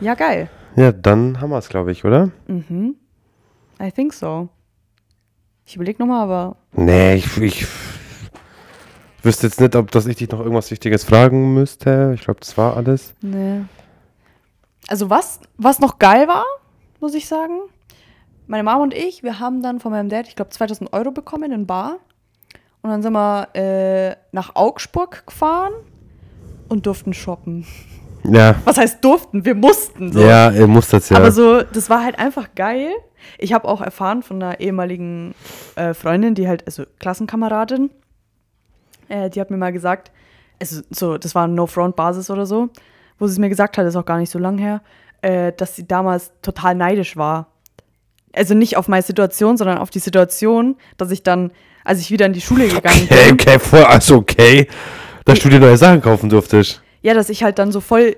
Ja, geil. Ja, dann haben wir es, glaube ich, oder? Mhm. I think so. Ich überlege nochmal, aber Nee, ich, ich wüsste jetzt nicht, ob dass ich dich noch irgendwas Wichtiges fragen müsste. Ich glaube, das war alles. nee. Also was, was noch geil war, muss ich sagen, meine Mama und ich, wir haben dann von meinem Dad, ich glaube, 2000 Euro bekommen in Bar. Und dann sind wir äh, nach Augsburg gefahren und durften shoppen. Ja, Was heißt durften? Wir mussten so. ja, ihr müsst das ja. Aber so, das war halt einfach geil. Ich habe auch erfahren von einer ehemaligen äh, Freundin, die halt, also Klassenkameradin, äh, die hat mir mal gesagt, also so, das war No-Front-Basis oder so, wo sie es mir gesagt hat, ist auch gar nicht so lang her, äh, dass sie damals total neidisch war. Also nicht auf meine Situation, sondern auf die Situation, dass ich dann, als ich wieder in die Schule gegangen okay, bin, okay, voll, also okay, dass du dir neue Sachen kaufen durftest. Ja, dass ich halt dann so voll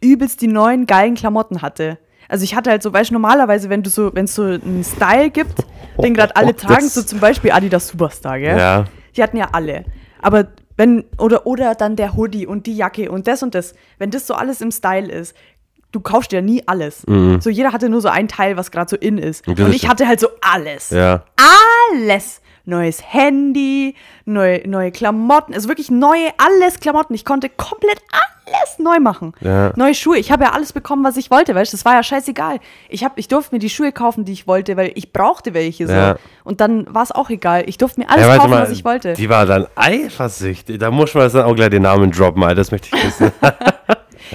übelst die neuen geilen Klamotten hatte. Also ich hatte halt so, weißt du, normalerweise, wenn du so, wenn es so einen Style gibt, den gerade alle Oh, tragen, das- so zum Beispiel Adidas Superstar, gell? Ja. Die hatten ja alle. Aber wenn, oder, oder dann der Hoodie und die Jacke und das und das, wenn das so alles im Style ist, du kaufst ja nie alles. So jeder hatte nur so ein Teil, was gerade so in ist. Und Und, ich hatte halt so alles Ja. alles. Neues Handy, neue, neue Klamotten, also wirklich neue, alles Klamotten. Ich konnte komplett alles neu machen. Ja. Neue Schuhe. Ich habe ja alles bekommen, was ich wollte, weißt du, das war ja scheißegal. Ich, hab, ich durfte mir die Schuhe kaufen, die ich wollte, weil ich brauchte welche so. Ja. Und dann war es auch egal. Ich durfte mir alles Ja, kaufen, mal, was ich wollte. Die war dann eifersüchtig. Da muss man jetzt dann auch gleich den Namen droppen, Alter. Das möchte ich wissen.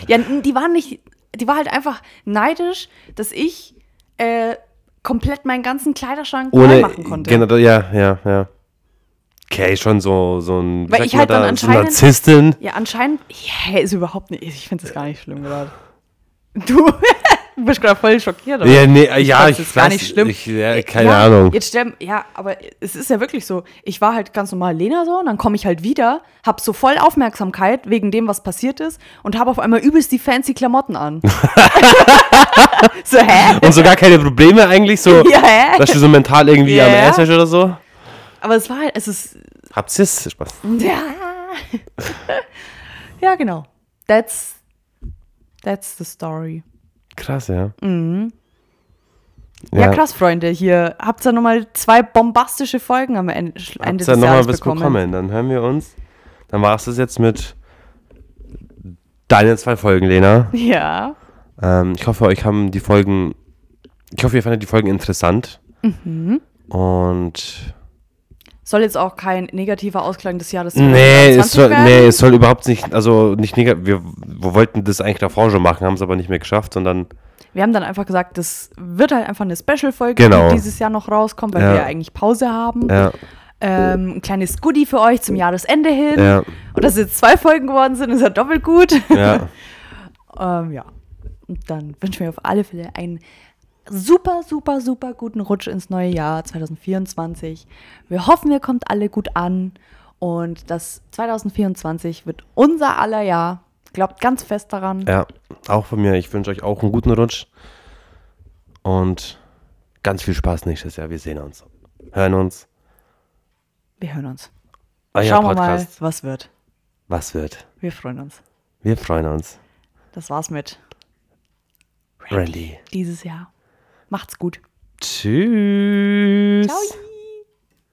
Ja, die waren nicht, die war halt einfach neidisch, dass ich äh, komplett meinen ganzen Kleiderschrank Ohne. machen konnte. Genau, ja, ja, ja. Okay, schon so, so ein. Weil ich halt dann da, so anscheinend- Narzisstin. Ja, anscheinend, ja, ist überhaupt nicht, ich finde das gar nicht schlimm gerade. Du, du bist gerade voll schockiert. oder? Ja, nee, ja, weiß, ich das ist gar nicht schlimm. Ich, ja, keine ja, Ahnung. Jetzt stell, ja, aber es ist ja wirklich so. Ich war halt ganz normal Lena so, und dann komme ich halt wieder, hab so voll Aufmerksamkeit wegen dem, was passiert ist und habe auf einmal übelst die fancy Klamotten an. so, hä? Und so gar keine Probleme eigentlich, so, Ja, hä? dass du so mental irgendwie Ja, am bist oder so. Aber es war halt, es ist, Habt Cis? Spaß. ja, ja, genau. That's, that's the story. Krass, ja. Mhm. Ja, krass, Freunde. Hier habt ihr nochmal zwei bombastische Folgen am Ende, Ende des mal Jahres was bekommen. bekommen? Dann hören wir uns. Dann war es das jetzt mit deinen zwei Folgen, Lena. Ja. Ähm, ich hoffe, euch haben die Folgen, ich hoffe, ihr fandet die Folgen interessant. Mhm. Und Soll jetzt auch kein negativer Ausklang des Jahres nee, es 2020 soll, werden? nee, es soll überhaupt nicht, also nicht negativ. Wir, wir wollten das eigentlich davor schon machen, haben es aber nicht mehr geschafft, sondern Wir haben dann einfach gesagt, das wird halt einfach eine Special-Folge, Genau. die dieses Jahr noch rauskommt, weil Ja. wir ja eigentlich Pause haben. ja, Ähm, ein kleines Goodie für euch zum Jahresende hin. ja, Und dass jetzt zwei Folgen geworden sind, ist ja doppelt gut. ja. ähm, ja. Und dann wünschen wir auf alle Fälle einen super, super, super guten Rutsch ins neue Jahr 2024. Wir hoffen, ihr kommt alle gut an und das 2024 wird unser aller Jahr. Glaubt ganz fest daran. Ja, auch von mir. Ich wünsche euch auch einen guten Rutsch. Und ganz viel Spaß nächstes Jahr. Wir sehen uns. Hören uns. Wir hören uns. Euer Schauen wir mal, Podcast. was wird. Was wird? Wir freuen uns. Wir freuen uns. Das war's mit Randy. dieses Jahr. Macht's gut. Tschüss. Ciao.